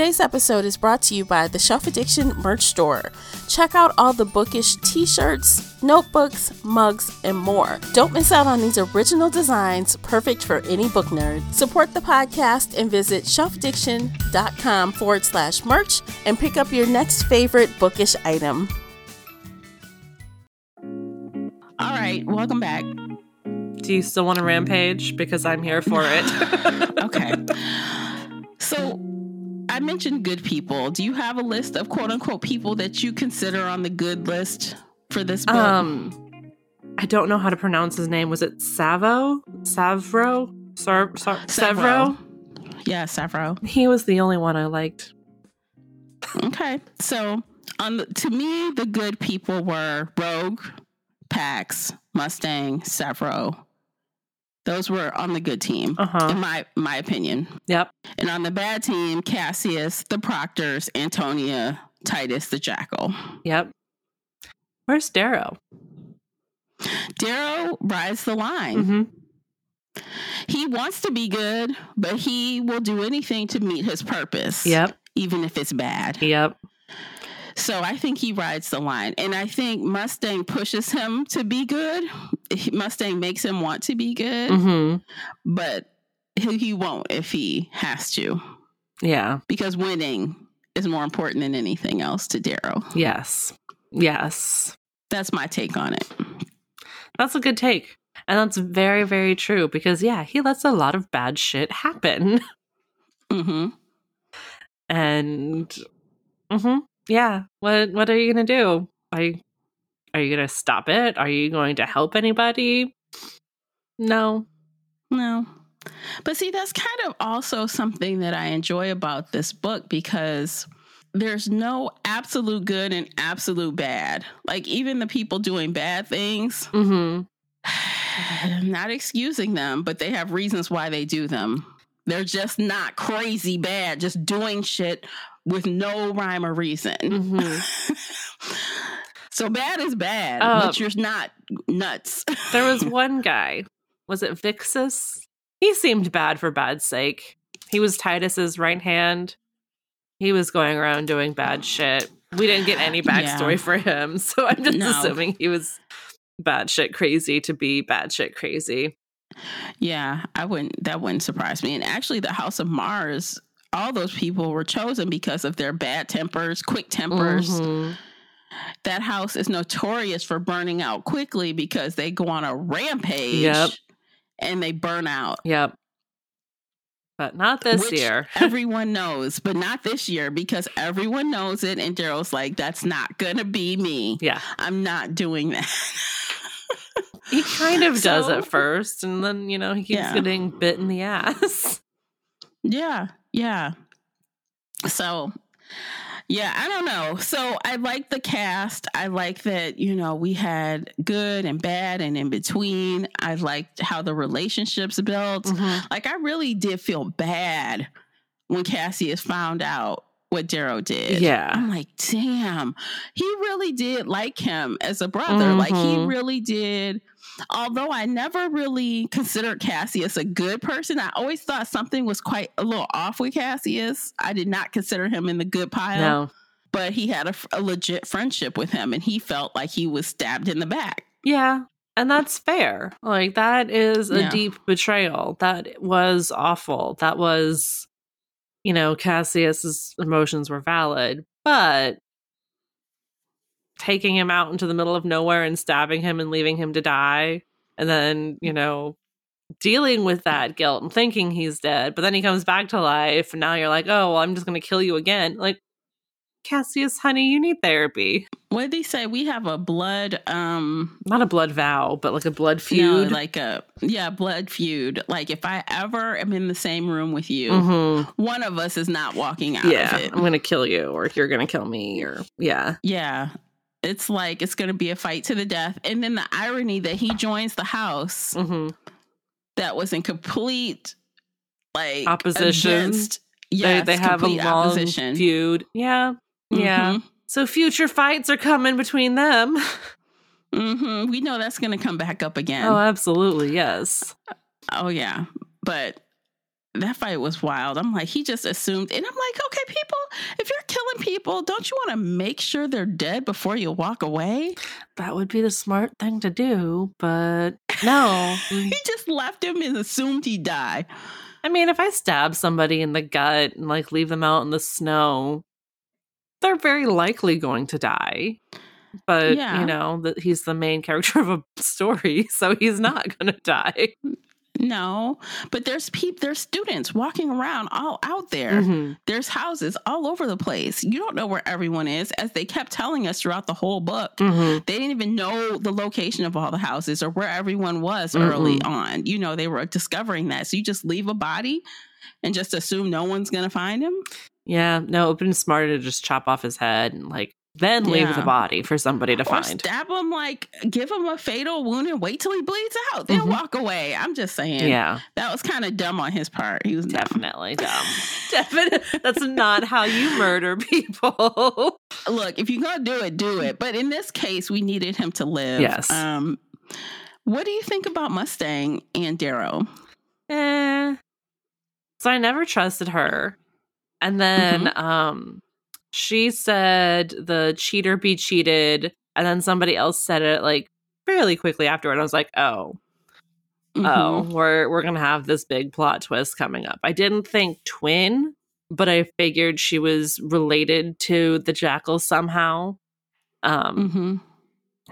Speaker 3: Today's episode is brought to you by the Shelf Addiction merch store. Check out all the bookish t shirts, notebooks, mugs, and more. Don't miss out on these original designs, perfect for any book nerd. Support the podcast and visit shelfaddiction.com forward slash merch and pick up your next favorite bookish item.
Speaker 5: All right, welcome back.
Speaker 4: Do you still want a rampage? Because I'm here for it. [LAUGHS]
Speaker 5: Okay. So I mentioned good people. Do you have a list of quote unquote people that you consider on the good list for this book?
Speaker 4: um, I don't know how to pronounce his name. Was it Savo? Savro? Sar- Sar- Severo?
Speaker 5: Yeah, Savro.
Speaker 4: He was the only one I liked.
Speaker 5: Okay. So on the, to me, the good people were Rogue, Pax, Mustang, Savro. Those were on the good team,
Speaker 4: Uh-huh.
Speaker 5: in my my opinion.
Speaker 4: Yep.
Speaker 5: And on the bad team, Cassius, the Proctors, Antonia, Titus, the Jackal.
Speaker 4: Yep. Where's Darrow?
Speaker 5: Darrow rides the line.
Speaker 4: Mm-hmm.
Speaker 5: He wants to be good, but he will do anything to meet his purpose.
Speaker 4: Yep.
Speaker 5: Even if it's bad.
Speaker 4: Yep.
Speaker 5: So I think he rides the line. And I think Mustang pushes him to be good. Mustang makes him want to be good,
Speaker 4: Mm-hmm.
Speaker 5: but he he won't if he has to.
Speaker 4: Yeah.
Speaker 5: Because winning is more important than anything else to Darrow.
Speaker 4: Yes. Yes.
Speaker 5: That's my take on it.
Speaker 4: That's a good take. And that's very, very true because, yeah, he lets a lot of bad shit happen. [LAUGHS]
Speaker 5: Mm-hmm.
Speaker 4: And, hmm yeah, what what are you going to do? You, are you going to stop it? Are you going to help anybody? No.
Speaker 5: No. But see, that's kind of also something that I enjoy about this book because there's no absolute good and absolute bad. Like even the people doing bad things,
Speaker 4: Mm-hmm.
Speaker 5: I'm [SIGHS] not excusing them, but they have reasons why they do them. They're just not crazy bad, just doing shit with no rhyme or reason.
Speaker 4: Mm-hmm. [LAUGHS]
Speaker 5: so bad is bad,
Speaker 4: Um,
Speaker 5: but you're not nuts. [LAUGHS]
Speaker 4: There was one guy. Was it Vixus? He seemed bad for bad's sake. He was Titus's right hand. He was going around doing bad shit. We didn't get any backstory
Speaker 5: Yeah.
Speaker 4: for him, [LAUGHS] so I'm just
Speaker 5: No.
Speaker 4: assuming he was bad shit crazy to be bad shit crazy.
Speaker 5: Yeah, I wouldn't. That wouldn't surprise me. And actually, the House of Mars, all those people were chosen because of their bad tempers, quick tempers.
Speaker 4: Mhm.
Speaker 5: That house is notorious for burning out quickly because they go on a rampage.
Speaker 4: Yep.
Speaker 5: And they burn out.
Speaker 4: Yep. But not this
Speaker 5: which
Speaker 4: year. [LAUGHS]
Speaker 5: everyone knows, but not this year because everyone knows it. And Darrow's like, "That's not gonna be me.
Speaker 4: Yeah.
Speaker 5: I'm not doing that."
Speaker 4: He kind of [LAUGHS] does
Speaker 5: So-
Speaker 4: at first, and then, you know, he keeps
Speaker 5: Yeah.
Speaker 4: getting bit in the ass. [LAUGHS]
Speaker 5: Yeah, yeah. So, yeah, I don't know. So I like the cast. I like that, you know, we had good and bad and in between. I liked how the relationships built.
Speaker 4: Mm-hmm.
Speaker 5: Like, I really did feel bad when Cassius found out what Darrow did.
Speaker 4: Yeah.
Speaker 5: I'm like, damn, he really did like him as a brother. Like, he
Speaker 4: Mhm.
Speaker 5: really did. Although I never really considered Cassius a good person, I always thought something was quite a little off with Cassius. I did not consider him in the good pile.
Speaker 4: No.
Speaker 5: But he had a, a legit friendship with him, and he felt like he was stabbed in the back.
Speaker 4: Yeah. And that's fair. Like, that is a
Speaker 5: Yeah.
Speaker 4: deep betrayal. That was awful. That was, you know, Cassius's emotions were valid, but taking him out into the middle of nowhere and stabbing him and leaving him to die, and then, you know, dealing with that guilt and thinking he's dead, but then he comes back to life, and now you're like, oh, well, I'm just going to kill you again. Like, Cassius, honey, you need therapy.
Speaker 5: What did he say? We have a blood, um,
Speaker 4: Not a blood vow, but like a blood
Speaker 5: no,
Speaker 4: feud.
Speaker 5: like a yeah, blood feud. Like if I ever am in the same room with you,
Speaker 4: Mhm.
Speaker 5: one of us is not walking out
Speaker 4: yeah,
Speaker 5: of it.
Speaker 4: I'm gonna kill you, or you're gonna kill me, or yeah,
Speaker 5: Yeah. It's like it's going to be a fight to the death. And then the irony that he joins the house
Speaker 4: Mhm.
Speaker 5: that was in complete like
Speaker 4: opposition.
Speaker 5: against-
Speaker 4: they
Speaker 5: yes,
Speaker 4: they have a long
Speaker 5: opposition.
Speaker 4: feud. Yeah, yeah.
Speaker 5: Mhm.
Speaker 4: So future fights are coming between them. [LAUGHS]
Speaker 5: hmm We know that's going to come back up again.
Speaker 4: oh, absolutely, yes.
Speaker 5: Oh yeah, but that fight was wild. I'm like, he just assumed, and I'm like, okay, people, if you're people, don't you want to make sure they're dead before you walk away?
Speaker 4: That would be the smart thing to do, but no. [LAUGHS]
Speaker 5: he just left him and assumed he'd die.
Speaker 4: I mean, if I stab somebody in the gut and like leave them out in the snow, they're very likely going to die. But
Speaker 5: Yeah.
Speaker 4: you know that he's the main character of a [LAUGHS] story, so he's not going to die.
Speaker 5: Mm, No, but there's people, there's students walking around all out there.
Speaker 4: Mhm.
Speaker 5: There's houses all over the place. You don't know where everyone is, as they kept telling us throughout the whole book.
Speaker 4: Mhm.
Speaker 5: They didn't even know the location of all the houses or where everyone was early
Speaker 4: Mm-mm.
Speaker 5: on. You know, they were discovering that. So you just leave a body and just assume no one's going to find him.
Speaker 4: Yeah, no, it would have been smarter to just chop off his head and like then leave the body for somebody to
Speaker 5: Or
Speaker 4: find.
Speaker 5: stab him, like give him a fatal wound and wait till he bleeds out, then
Speaker 4: Mhm.
Speaker 5: walk away. I'm just saying.
Speaker 4: Yeah.
Speaker 5: That was kind of dumb on his part. He was.
Speaker 4: Definitely dumb. Definitely, [LAUGHS] that's not how you murder people.
Speaker 5: Look, if you're gonna do it, do it. But in this case, we needed him to live.
Speaker 4: Yes.
Speaker 5: Um, what do you think about Mustang and Darrow?
Speaker 4: eh. So I never trusted her, and then um, she said the cheater be cheated, and then somebody else said it like fairly quickly afterward. I was like, oh. Oh,
Speaker 5: Mhm.
Speaker 4: we're we're gonna have this big plot twist coming up. I didn't think twin, but I figured she was related to the jackal somehow. Um,
Speaker 5: Mhm.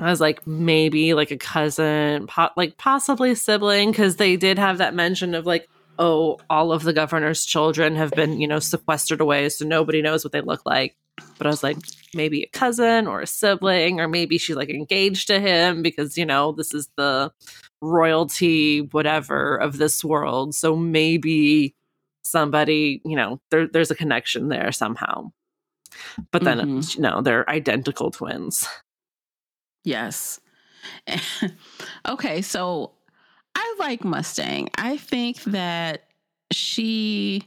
Speaker 4: I was like maybe like a cousin, po- like possibly sibling, because they did have that mention of like, oh, all of the governor's children have been you know sequestered away, so nobody knows what they look like. But I was like, maybe a cousin or a sibling, or maybe she's like engaged to him because, you know, this is the royalty, whatever of this world. So maybe somebody, you know, there, there's a connection there somehow. But then,
Speaker 5: Mhm.
Speaker 4: you know, they're identical twins.
Speaker 5: Yes. [LAUGHS] okay, so I like Mustang. I think that she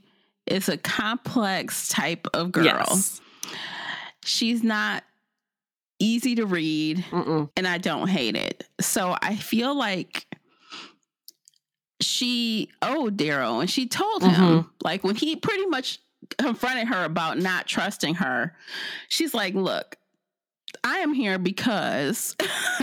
Speaker 5: is a complex type of girl.
Speaker 4: Yes.
Speaker 5: She's not easy to read,
Speaker 4: Mm-mm.
Speaker 5: and I don't hate it. So I feel like she owed Darrow, and she told him,
Speaker 4: Mhm.
Speaker 5: like when he pretty much confronted her about not trusting her, she's like, "Look, I am here because [LAUGHS]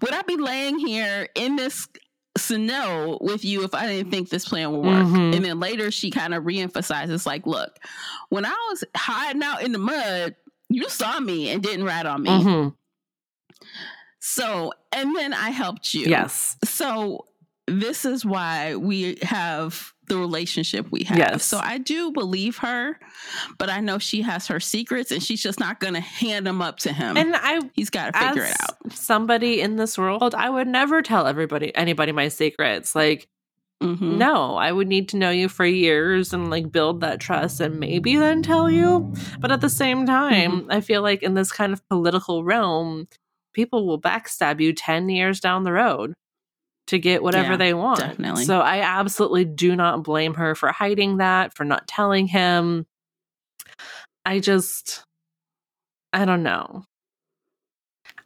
Speaker 5: would I be laying here in this snow with you if I didn't think this plan would work?
Speaker 4: Mhm.
Speaker 5: And then later she kind of reemphasizes, like, look, when I was hiding out in the mud, you saw me and didn't rat on me.
Speaker 4: Mhm.
Speaker 5: So, and then I helped you.
Speaker 4: Yes.
Speaker 5: So this is why we have the relationship we have.
Speaker 4: Yes.
Speaker 5: So I do believe her, but I know she has her secrets and she's just not going to hand them up to him.
Speaker 4: And I
Speaker 5: He's got to figure it out.
Speaker 4: somebody in this world, I would never tell everybody anybody my secrets. Like
Speaker 5: Mhm.
Speaker 4: no, I would need to know you for years and like build that trust and maybe then tell you. But at the same time, I feel like in this kind of political realm, people will backstab you 10 years down the road to get whatever
Speaker 5: Yeah,
Speaker 4: they want.
Speaker 5: definitely.
Speaker 4: So I absolutely do not blame her for hiding that, for not telling him. I just I don't know.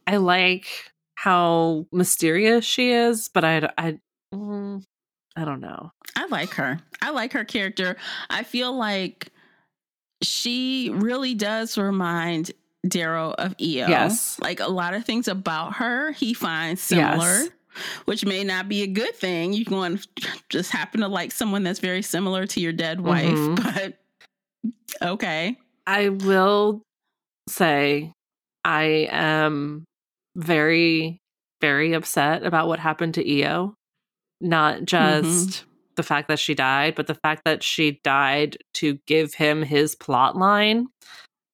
Speaker 4: I like how mysterious she is, but I I mm, I don't know.
Speaker 5: I like her. I like her character. I feel like she really does remind Darrow of Eo.
Speaker 4: Yes.
Speaker 5: Like a lot of things about her he finds similar.
Speaker 4: Yes.
Speaker 5: Which may not be a good thing. You can just happen to like someone that's very similar to your dead wife,
Speaker 4: Mhm.
Speaker 5: but okay.
Speaker 4: I will say I am very, very upset about what happened to Eo. Not just the fact that she died, but the fact that she died to give him his plot line.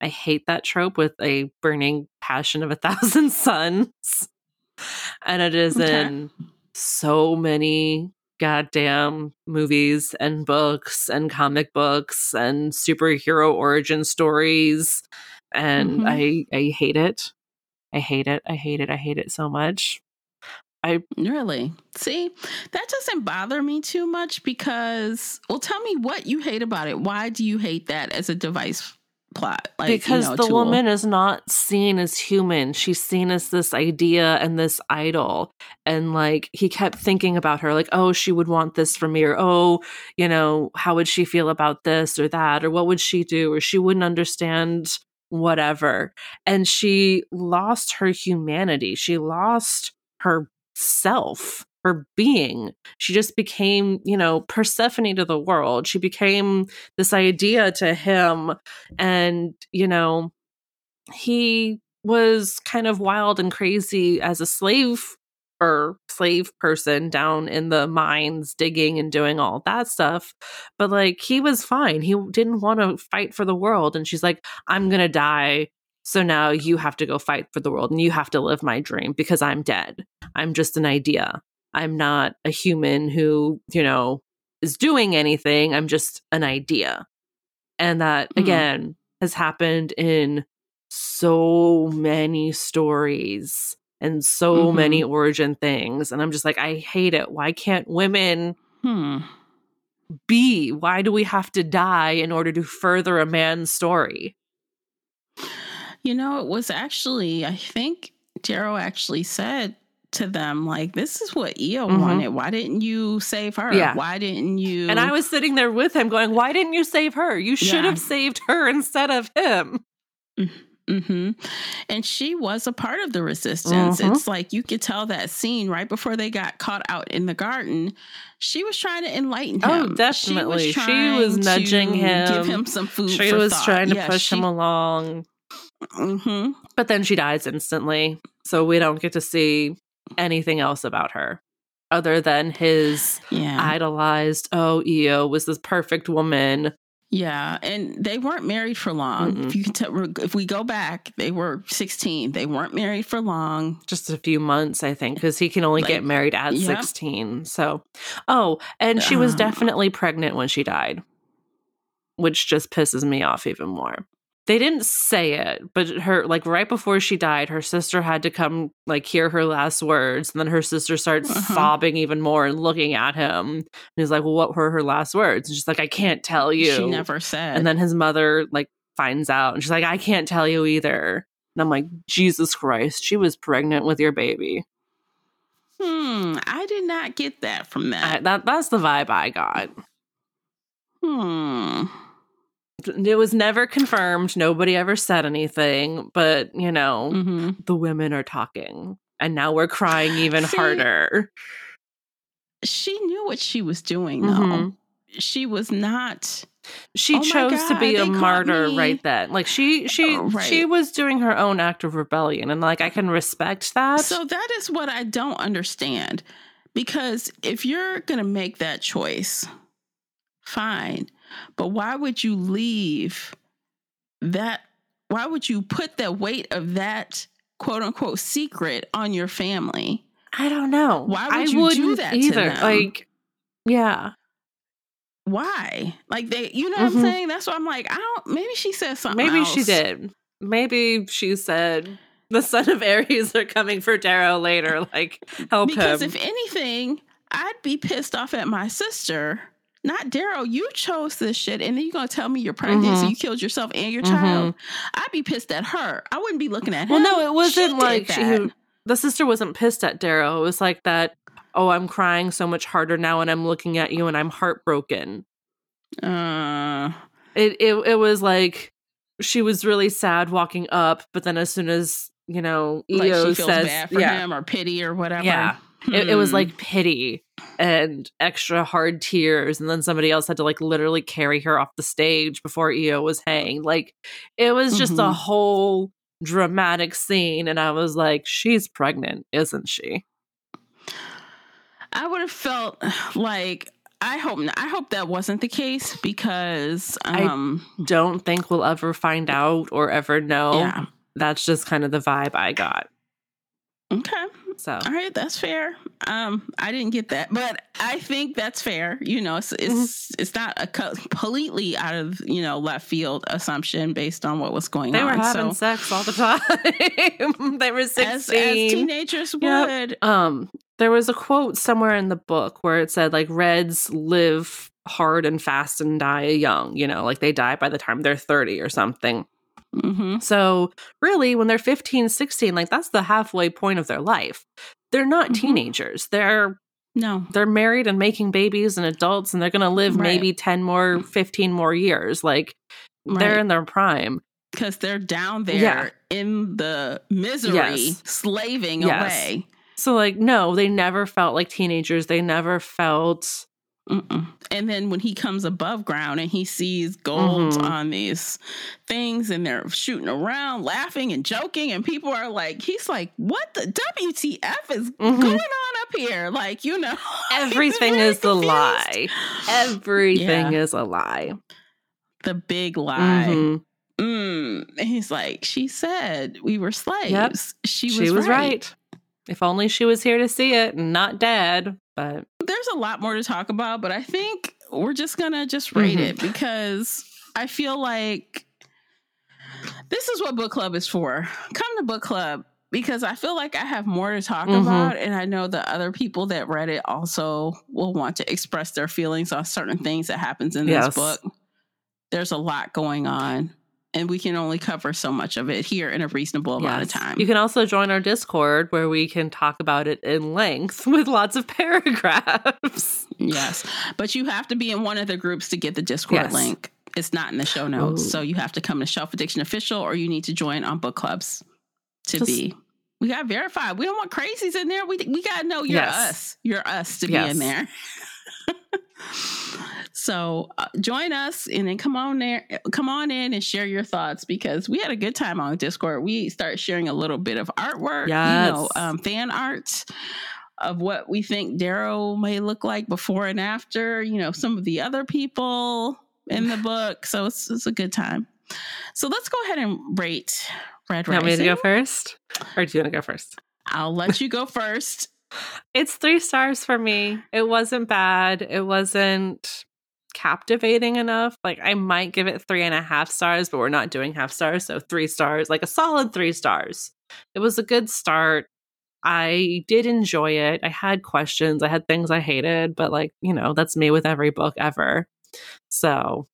Speaker 4: I hate that trope with a burning passion of a [LAUGHS] thousand suns. And it is
Speaker 5: Okay.
Speaker 4: in so many goddamn movies and books and comic books and superhero origin stories and
Speaker 5: Mhm.
Speaker 4: I I hate it. I hate it. I hate it. I hate it so much. I
Speaker 5: Really? See, that doesn't bother me too much because, well, tell me what you hate about it. Why do you hate that as a device plot? Like, you
Speaker 4: because
Speaker 5: know,
Speaker 4: the
Speaker 5: tool?
Speaker 4: woman is not seen as human. She's seen as this idea and this idol. And like he kept thinking about her, like, oh, she would want this from me, or oh, you know, how would she feel about this or that, or what would she do, or she wouldn't understand whatever. And she lost her humanity. She lost her self, her being. She just became, you know, Persephone to the world. She became this idea to him. And, you know, he was kind of wild and crazy as a slave or slave person down in the mines digging and doing all that stuff but like he was fine he didn't want to fight for the world and she's like i'm gonna die so now you have to go fight for the world and you have to live my dream because i'm dead i'm just an idea i'm not a human who you know is doing anything i'm just an idea and that
Speaker 5: Mhm.
Speaker 4: again has happened in so many stories and so
Speaker 5: Mhm.
Speaker 4: many origin things and i'm just like i hate it why can't women
Speaker 5: Hmm.
Speaker 4: be why do we have to die in order to further a man's story
Speaker 5: You know, it was actually, I think Darrow actually said to them, like, this is what Eo
Speaker 4: Mhm.
Speaker 5: wanted. Why didn't you save her?
Speaker 4: Yeah.
Speaker 5: Why didn't you?
Speaker 4: and i was sitting there with him going why didn't you save her you should
Speaker 5: Yeah.
Speaker 4: have saved her instead of him
Speaker 5: hmm And she was a part of the resistance.
Speaker 4: Mhm.
Speaker 5: It's like you could tell that scene right before they got caught out in the garden. She was trying to enlighten him.
Speaker 4: oh definitely she was,
Speaker 5: trying
Speaker 4: nudging
Speaker 5: to
Speaker 4: him
Speaker 5: give him some food.
Speaker 4: she was
Speaker 5: thought.
Speaker 4: trying to
Speaker 5: Yeah,
Speaker 4: push
Speaker 5: she-
Speaker 4: him along
Speaker 5: Mhm.
Speaker 4: but then she dies instantly so we don't get to see anything else about her other than his
Speaker 5: Yeah.
Speaker 4: idolized oh eo was this perfect woman
Speaker 5: Yeah, and they weren't married for long. If you can tell, if we go back, they were 16. They weren't married for long.
Speaker 4: Just a few months, I think, because he can only
Speaker 5: Like,
Speaker 4: get married at. 16. So, oh, and she was
Speaker 5: Um,
Speaker 4: definitely pregnant when she died, which just pisses me off even more. They didn't say it, but her, like, right before she died, her sister had to come, like, hear her last words. And then her sister starts
Speaker 5: Uh-huh.
Speaker 4: sobbing even more and looking at him. And he's like, Well, what were her last words? And she's like, I can't tell you.
Speaker 5: She never said.
Speaker 4: And then his mother like finds out and she's like, I can't tell you either. And I'm like, Jesus Christ, she was pregnant with your baby.
Speaker 5: hmm, I did not get that from that.
Speaker 4: I,
Speaker 5: that.
Speaker 4: that that's the vibe I got.
Speaker 5: hmm.
Speaker 4: It was never confirmed. Nobody ever said anything, but you know,
Speaker 5: hmm
Speaker 4: the women are talking. And now we're crying even
Speaker 5: See,
Speaker 4: harder.
Speaker 5: She knew what she was doing, though.
Speaker 4: Mhm.
Speaker 5: She was not.
Speaker 4: She
Speaker 5: Oh
Speaker 4: chose to be a martyr right then. Like she she
Speaker 5: Oh, right.
Speaker 4: she was doing her own act of rebellion and like I can respect that.
Speaker 5: So that is what I don't understand. Because if you're going to make that choice, fine. But why would you leave that? Why would you put the weight of that quote unquote secret on your family?
Speaker 4: I don't know.
Speaker 5: Why would
Speaker 4: I
Speaker 5: you do that to
Speaker 4: either?
Speaker 5: them?
Speaker 4: Like, yeah,
Speaker 5: Why? Like they, you know what
Speaker 4: Mhm.
Speaker 5: I'm saying? That's why I'm like, I don't, maybe she said something.
Speaker 4: maybe she did. Maybe she said the son of Ares are coming for Darrow later. Like, help
Speaker 5: Because
Speaker 4: him.
Speaker 5: if anything, I'd be pissed off at my sister. Not Darrow, you chose this shit, and then you're gonna tell me you're pregnant, so
Speaker 4: Mhm.
Speaker 5: you killed yourself and your
Speaker 4: Mhm.
Speaker 5: child. I'd be pissed at her. I wouldn't be looking at him.
Speaker 4: well, no, it wasn't
Speaker 5: did
Speaker 4: like she. The sister wasn't pissed at Darrow. It was like that. Oh, I'm crying so much harder now, and I'm looking at you, and I'm heartbroken.
Speaker 5: Uh,
Speaker 4: It it it was like she was really sad walking up, but then as soon as you know
Speaker 5: like
Speaker 4: Eo
Speaker 5: she feels
Speaker 4: says,
Speaker 5: bad for
Speaker 4: yeah,
Speaker 5: him or pity or whatever.
Speaker 4: Yeah. It, it was
Speaker 5: Hmm.
Speaker 4: like pity and extra hard tears, and then somebody else had to like literally carry her off the stage before Eo was hanged. Like it was just a
Speaker 5: Mhm.
Speaker 4: whole dramatic scene, and I was like, "She's pregnant, isn't she?"
Speaker 5: I would have felt [SIGHS] like I hope I hope that wasn't the case because um
Speaker 4: Don't think we'll ever find out or ever know.
Speaker 5: Yeah.
Speaker 4: That's just kind of the vibe I got.
Speaker 5: okay.
Speaker 4: So
Speaker 5: All right, that's fair. Um, I didn't get that, but I think that's fair. You know, it's it's, it's not a completely out of you know left field assumption based on what was going
Speaker 4: they
Speaker 5: on.
Speaker 4: were having
Speaker 5: so,
Speaker 4: sex all the time. [LAUGHS] they were sixteen.
Speaker 5: as, as teenagers
Speaker 4: Yep.
Speaker 5: would.
Speaker 4: Um, there was a quote somewhere in the book where it said like Reds live hard and fast and die young. You know, like they die by the time they're thirty or something.
Speaker 5: Mm-hmm.
Speaker 4: So really, when they're 15, 16, like that's the halfway point of their life. They're not
Speaker 5: Mhm.
Speaker 4: teenagers. They're
Speaker 5: No,
Speaker 4: they're married and making babies and adults, and they're gonna live
Speaker 5: Right.
Speaker 4: maybe ten more, fifteen more years. Like they're in their prime.
Speaker 5: because they're down there
Speaker 4: Yeah.
Speaker 5: in the misery,
Speaker 4: Yes.
Speaker 5: slaving
Speaker 4: Yes.
Speaker 5: away.
Speaker 4: So like, no, they never felt like teenagers. They never felt
Speaker 5: Mm-mm. And then when he comes above ground and he sees gold
Speaker 4: Mhm.
Speaker 5: on these things and they're shooting around, laughing and joking, and people are like, he's like, what the WTF is
Speaker 4: Mhm.
Speaker 5: going on up here? Like, you know, [LAUGHS]
Speaker 4: everything
Speaker 5: very
Speaker 4: is
Speaker 5: confused.
Speaker 4: lie. Everything
Speaker 5: Yeah.
Speaker 4: is a lie.
Speaker 5: The big lie.
Speaker 4: Mhm.
Speaker 5: Mm. And he's like, she said we were slaves. She,
Speaker 4: She
Speaker 5: was,
Speaker 4: was
Speaker 5: right.
Speaker 4: right. If only she was here to see it and not dead. But
Speaker 5: there's a lot more to talk about, but I think we're just gonna just rate
Speaker 4: Mhm.
Speaker 5: it because I feel like this is what book club is for. Come to book club because I feel like I have more to talk
Speaker 4: Mhm.
Speaker 5: about, and I know the other people that read it also will want to express their feelings on certain things that happens in
Speaker 4: Yes.
Speaker 5: this book. There's a lot going on, and we can only cover so much of it here in a reasonable amount of time.
Speaker 4: You can also join our Discord where we can talk about it in length [LAUGHS] with lots of paragraphs.
Speaker 5: Yes. But you have to be in one of the groups to get the Discord
Speaker 4: Yes.
Speaker 5: link. It's not in the show notes.
Speaker 4: Ooh.
Speaker 5: So you have to come to Shelf Addiction Official or you need to join on book clubs to
Speaker 4: Just-
Speaker 5: be. We got verified. We don't want crazies in there. We, we got to know you're
Speaker 4: Yes.
Speaker 5: us. You're us to
Speaker 4: Yes.
Speaker 5: be in there. [LAUGHS] so uh, join us and then come on there, come on in and share your thoughts because we had a good time on Discord. We start sharing a little bit of artwork, you know, um, fan art of what we think Darrow may look like before and after. You know, some of the other people. in the [SIGHS] book, so it's, it's a good time. So let's go ahead and rate Red
Speaker 4: You want me to go first? Or do you want to go first?
Speaker 5: I'll let you go first.
Speaker 4: It's three stars for me. It wasn't bad. It wasn't captivating enough. Like I might give it three and a half stars, but we're not doing half stars. So three stars, like a solid three stars. It was a good start. I did enjoy it. I had questions. I had things I hated, but like, you know, that's me with every book ever. So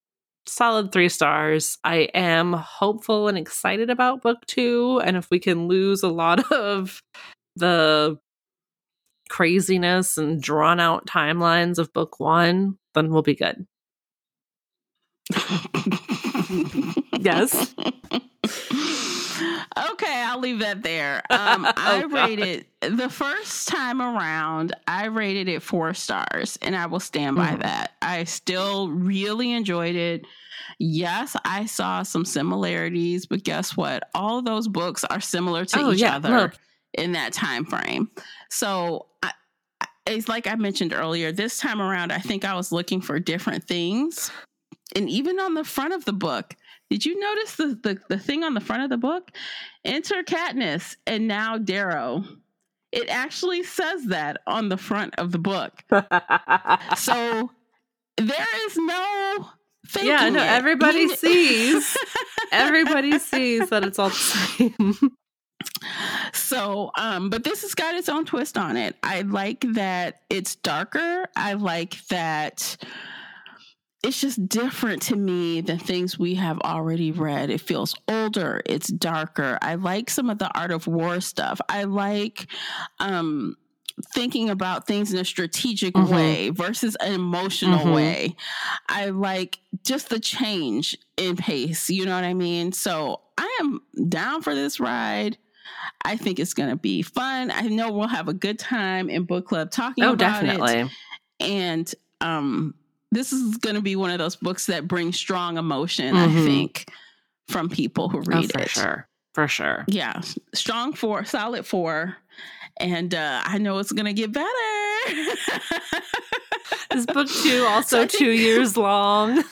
Speaker 4: solid three stars. I am hopeful and excited about book two. And if we can lose a lot [LAUGHS] of the craziness and drawn out timelines of book one, then we'll be good. yes.
Speaker 5: Okay, I'll leave that there. [LAUGHS] Um, I
Speaker 4: Oh, God.
Speaker 5: rated the first time around. I rated it four stars, and I will stand by
Speaker 4: Mhm.
Speaker 5: that. I still really enjoyed it. Yes, I saw some similarities, but guess what? All of those books are similar to
Speaker 4: Oh,
Speaker 5: each
Speaker 4: yeah,
Speaker 5: other
Speaker 4: no.
Speaker 5: In that time frame. So, I, it's like I mentioned earlier. This time around, I think I was looking for different things, and even on the front of the book. Did you notice the, the, the thing on the front of the book? Enter Katniss and now Darrow. It actually says that on the front of the book. [LAUGHS] So there is no faking
Speaker 4: yeah, no, everybody
Speaker 5: You-
Speaker 4: sees. [LAUGHS] everybody sees that it's all the same.
Speaker 5: So, um, but this has got its own twist on it. I like that it's darker. I like that it's just different to me than things we have already read. It feels older, it's darker. I like some of the art of war stuff. I like um thinking about things in a strategic
Speaker 4: Mhm.
Speaker 5: way versus an emotional
Speaker 4: Mhm.
Speaker 5: way. I like just the change in pace, you know what I mean? So, I am down for this ride. I think it's going to be fun. I know we'll have a good time in book club talking about.
Speaker 4: oh,
Speaker 5: about
Speaker 4: definitely.
Speaker 5: it. And um this is going to be one of those books that brings strong emotion, I
Speaker 4: Mhm.
Speaker 5: think, from people who
Speaker 4: Oh,
Speaker 5: read
Speaker 4: for
Speaker 5: it.
Speaker 4: sure. For sure.
Speaker 5: Yeah, strong four, solid four. And uh, I know it's going to get better. [LAUGHS]
Speaker 4: Is book two also
Speaker 5: So I think-
Speaker 4: two [LAUGHS] years long?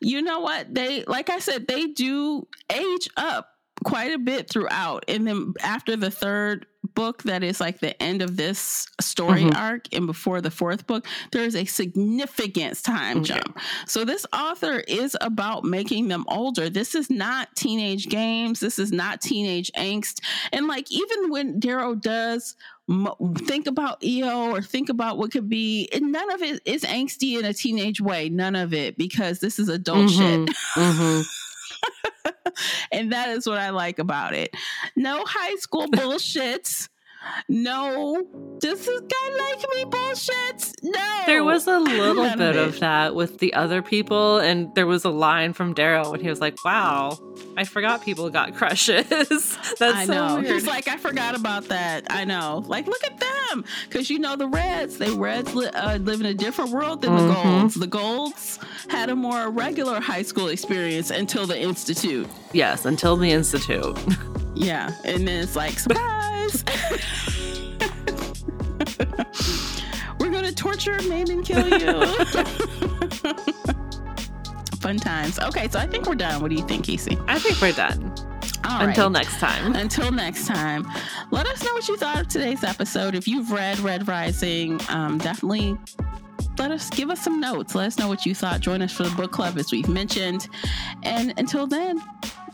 Speaker 5: you know what they like i said they do age up quite a bit throughout and then after the third book that is like the end of this story
Speaker 4: Mhm.
Speaker 5: arc and before the fourth book there is a significant time
Speaker 4: Okay.
Speaker 5: jump so this author is about making them older this is not teenage games this is not teenage angst and like even when darrow does think about Eo or think about what could be. And none of it is angsty in a teenage way. None of it because this is adult shit.
Speaker 4: Mhm. [LAUGHS] [LAUGHS]
Speaker 5: and that is what I like about it. No high school bullshit. No, does this guy like me bullshit? No.
Speaker 4: There was a little bit of
Speaker 5: it.
Speaker 4: that with the other people, and there was a line from Darrow when he was like, "Wow, I forgot people got [LAUGHS] crushes." [LAUGHS] That's
Speaker 5: I
Speaker 4: so
Speaker 5: know.
Speaker 4: weird.
Speaker 5: He's like, I forgot about that. I know. Like, look at them. Because you know, the Reds, they Reds li- uh, live in a different world than the
Speaker 4: Mhm.
Speaker 5: Golds. The Golds had a more regular high school experience until the Institute.
Speaker 4: yes, until the institute. [LAUGHS]
Speaker 5: Yeah. And then it's like, surprise. [LAUGHS] We're going to torture, maim, and kill you. [LAUGHS] Fun times. Okay, so I think we're done. What do you think, Casey?
Speaker 4: I think we're done.
Speaker 5: All
Speaker 4: Until
Speaker 5: right.
Speaker 4: next time.
Speaker 5: Until next time, let us know what you thought of today's episode. If you've read Red Rising, um, definitely let us give us some notes. Let us know what you thought. Join us for the book club, as we've mentioned. And until then,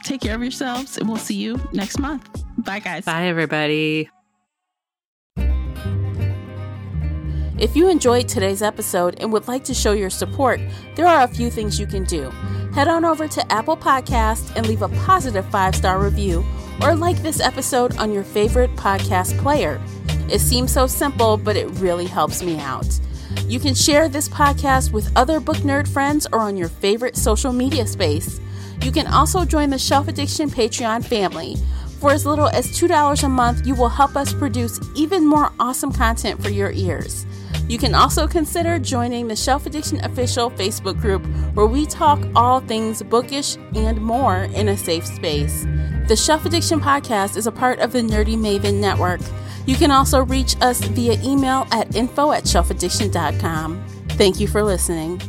Speaker 5: take care of yourselves, and we'll see you next month. Bye, guys.
Speaker 4: Bye, everybody.
Speaker 3: If you enjoyed today's episode and would like to show your support, there are a few things you can do. Head on over to Apple Podcast and leave a positive five star review, or like this episode on your favorite podcast player. It seems so simple, but it really helps me out. You can share this podcast with other book nerd friends or on your favorite social media space. You can also join the Shelf Addiction Patreon family. For as little as $2 a month, you will help us produce even more awesome content for your ears. You can also consider joining the Shelf Addiction official Facebook group where we talk all things bookish and more in a safe space. The Shelf Addiction podcast is a part of the Nerdy Maven network. You can also reach us via email at info at shelfaddiction.com. Thank you for listening.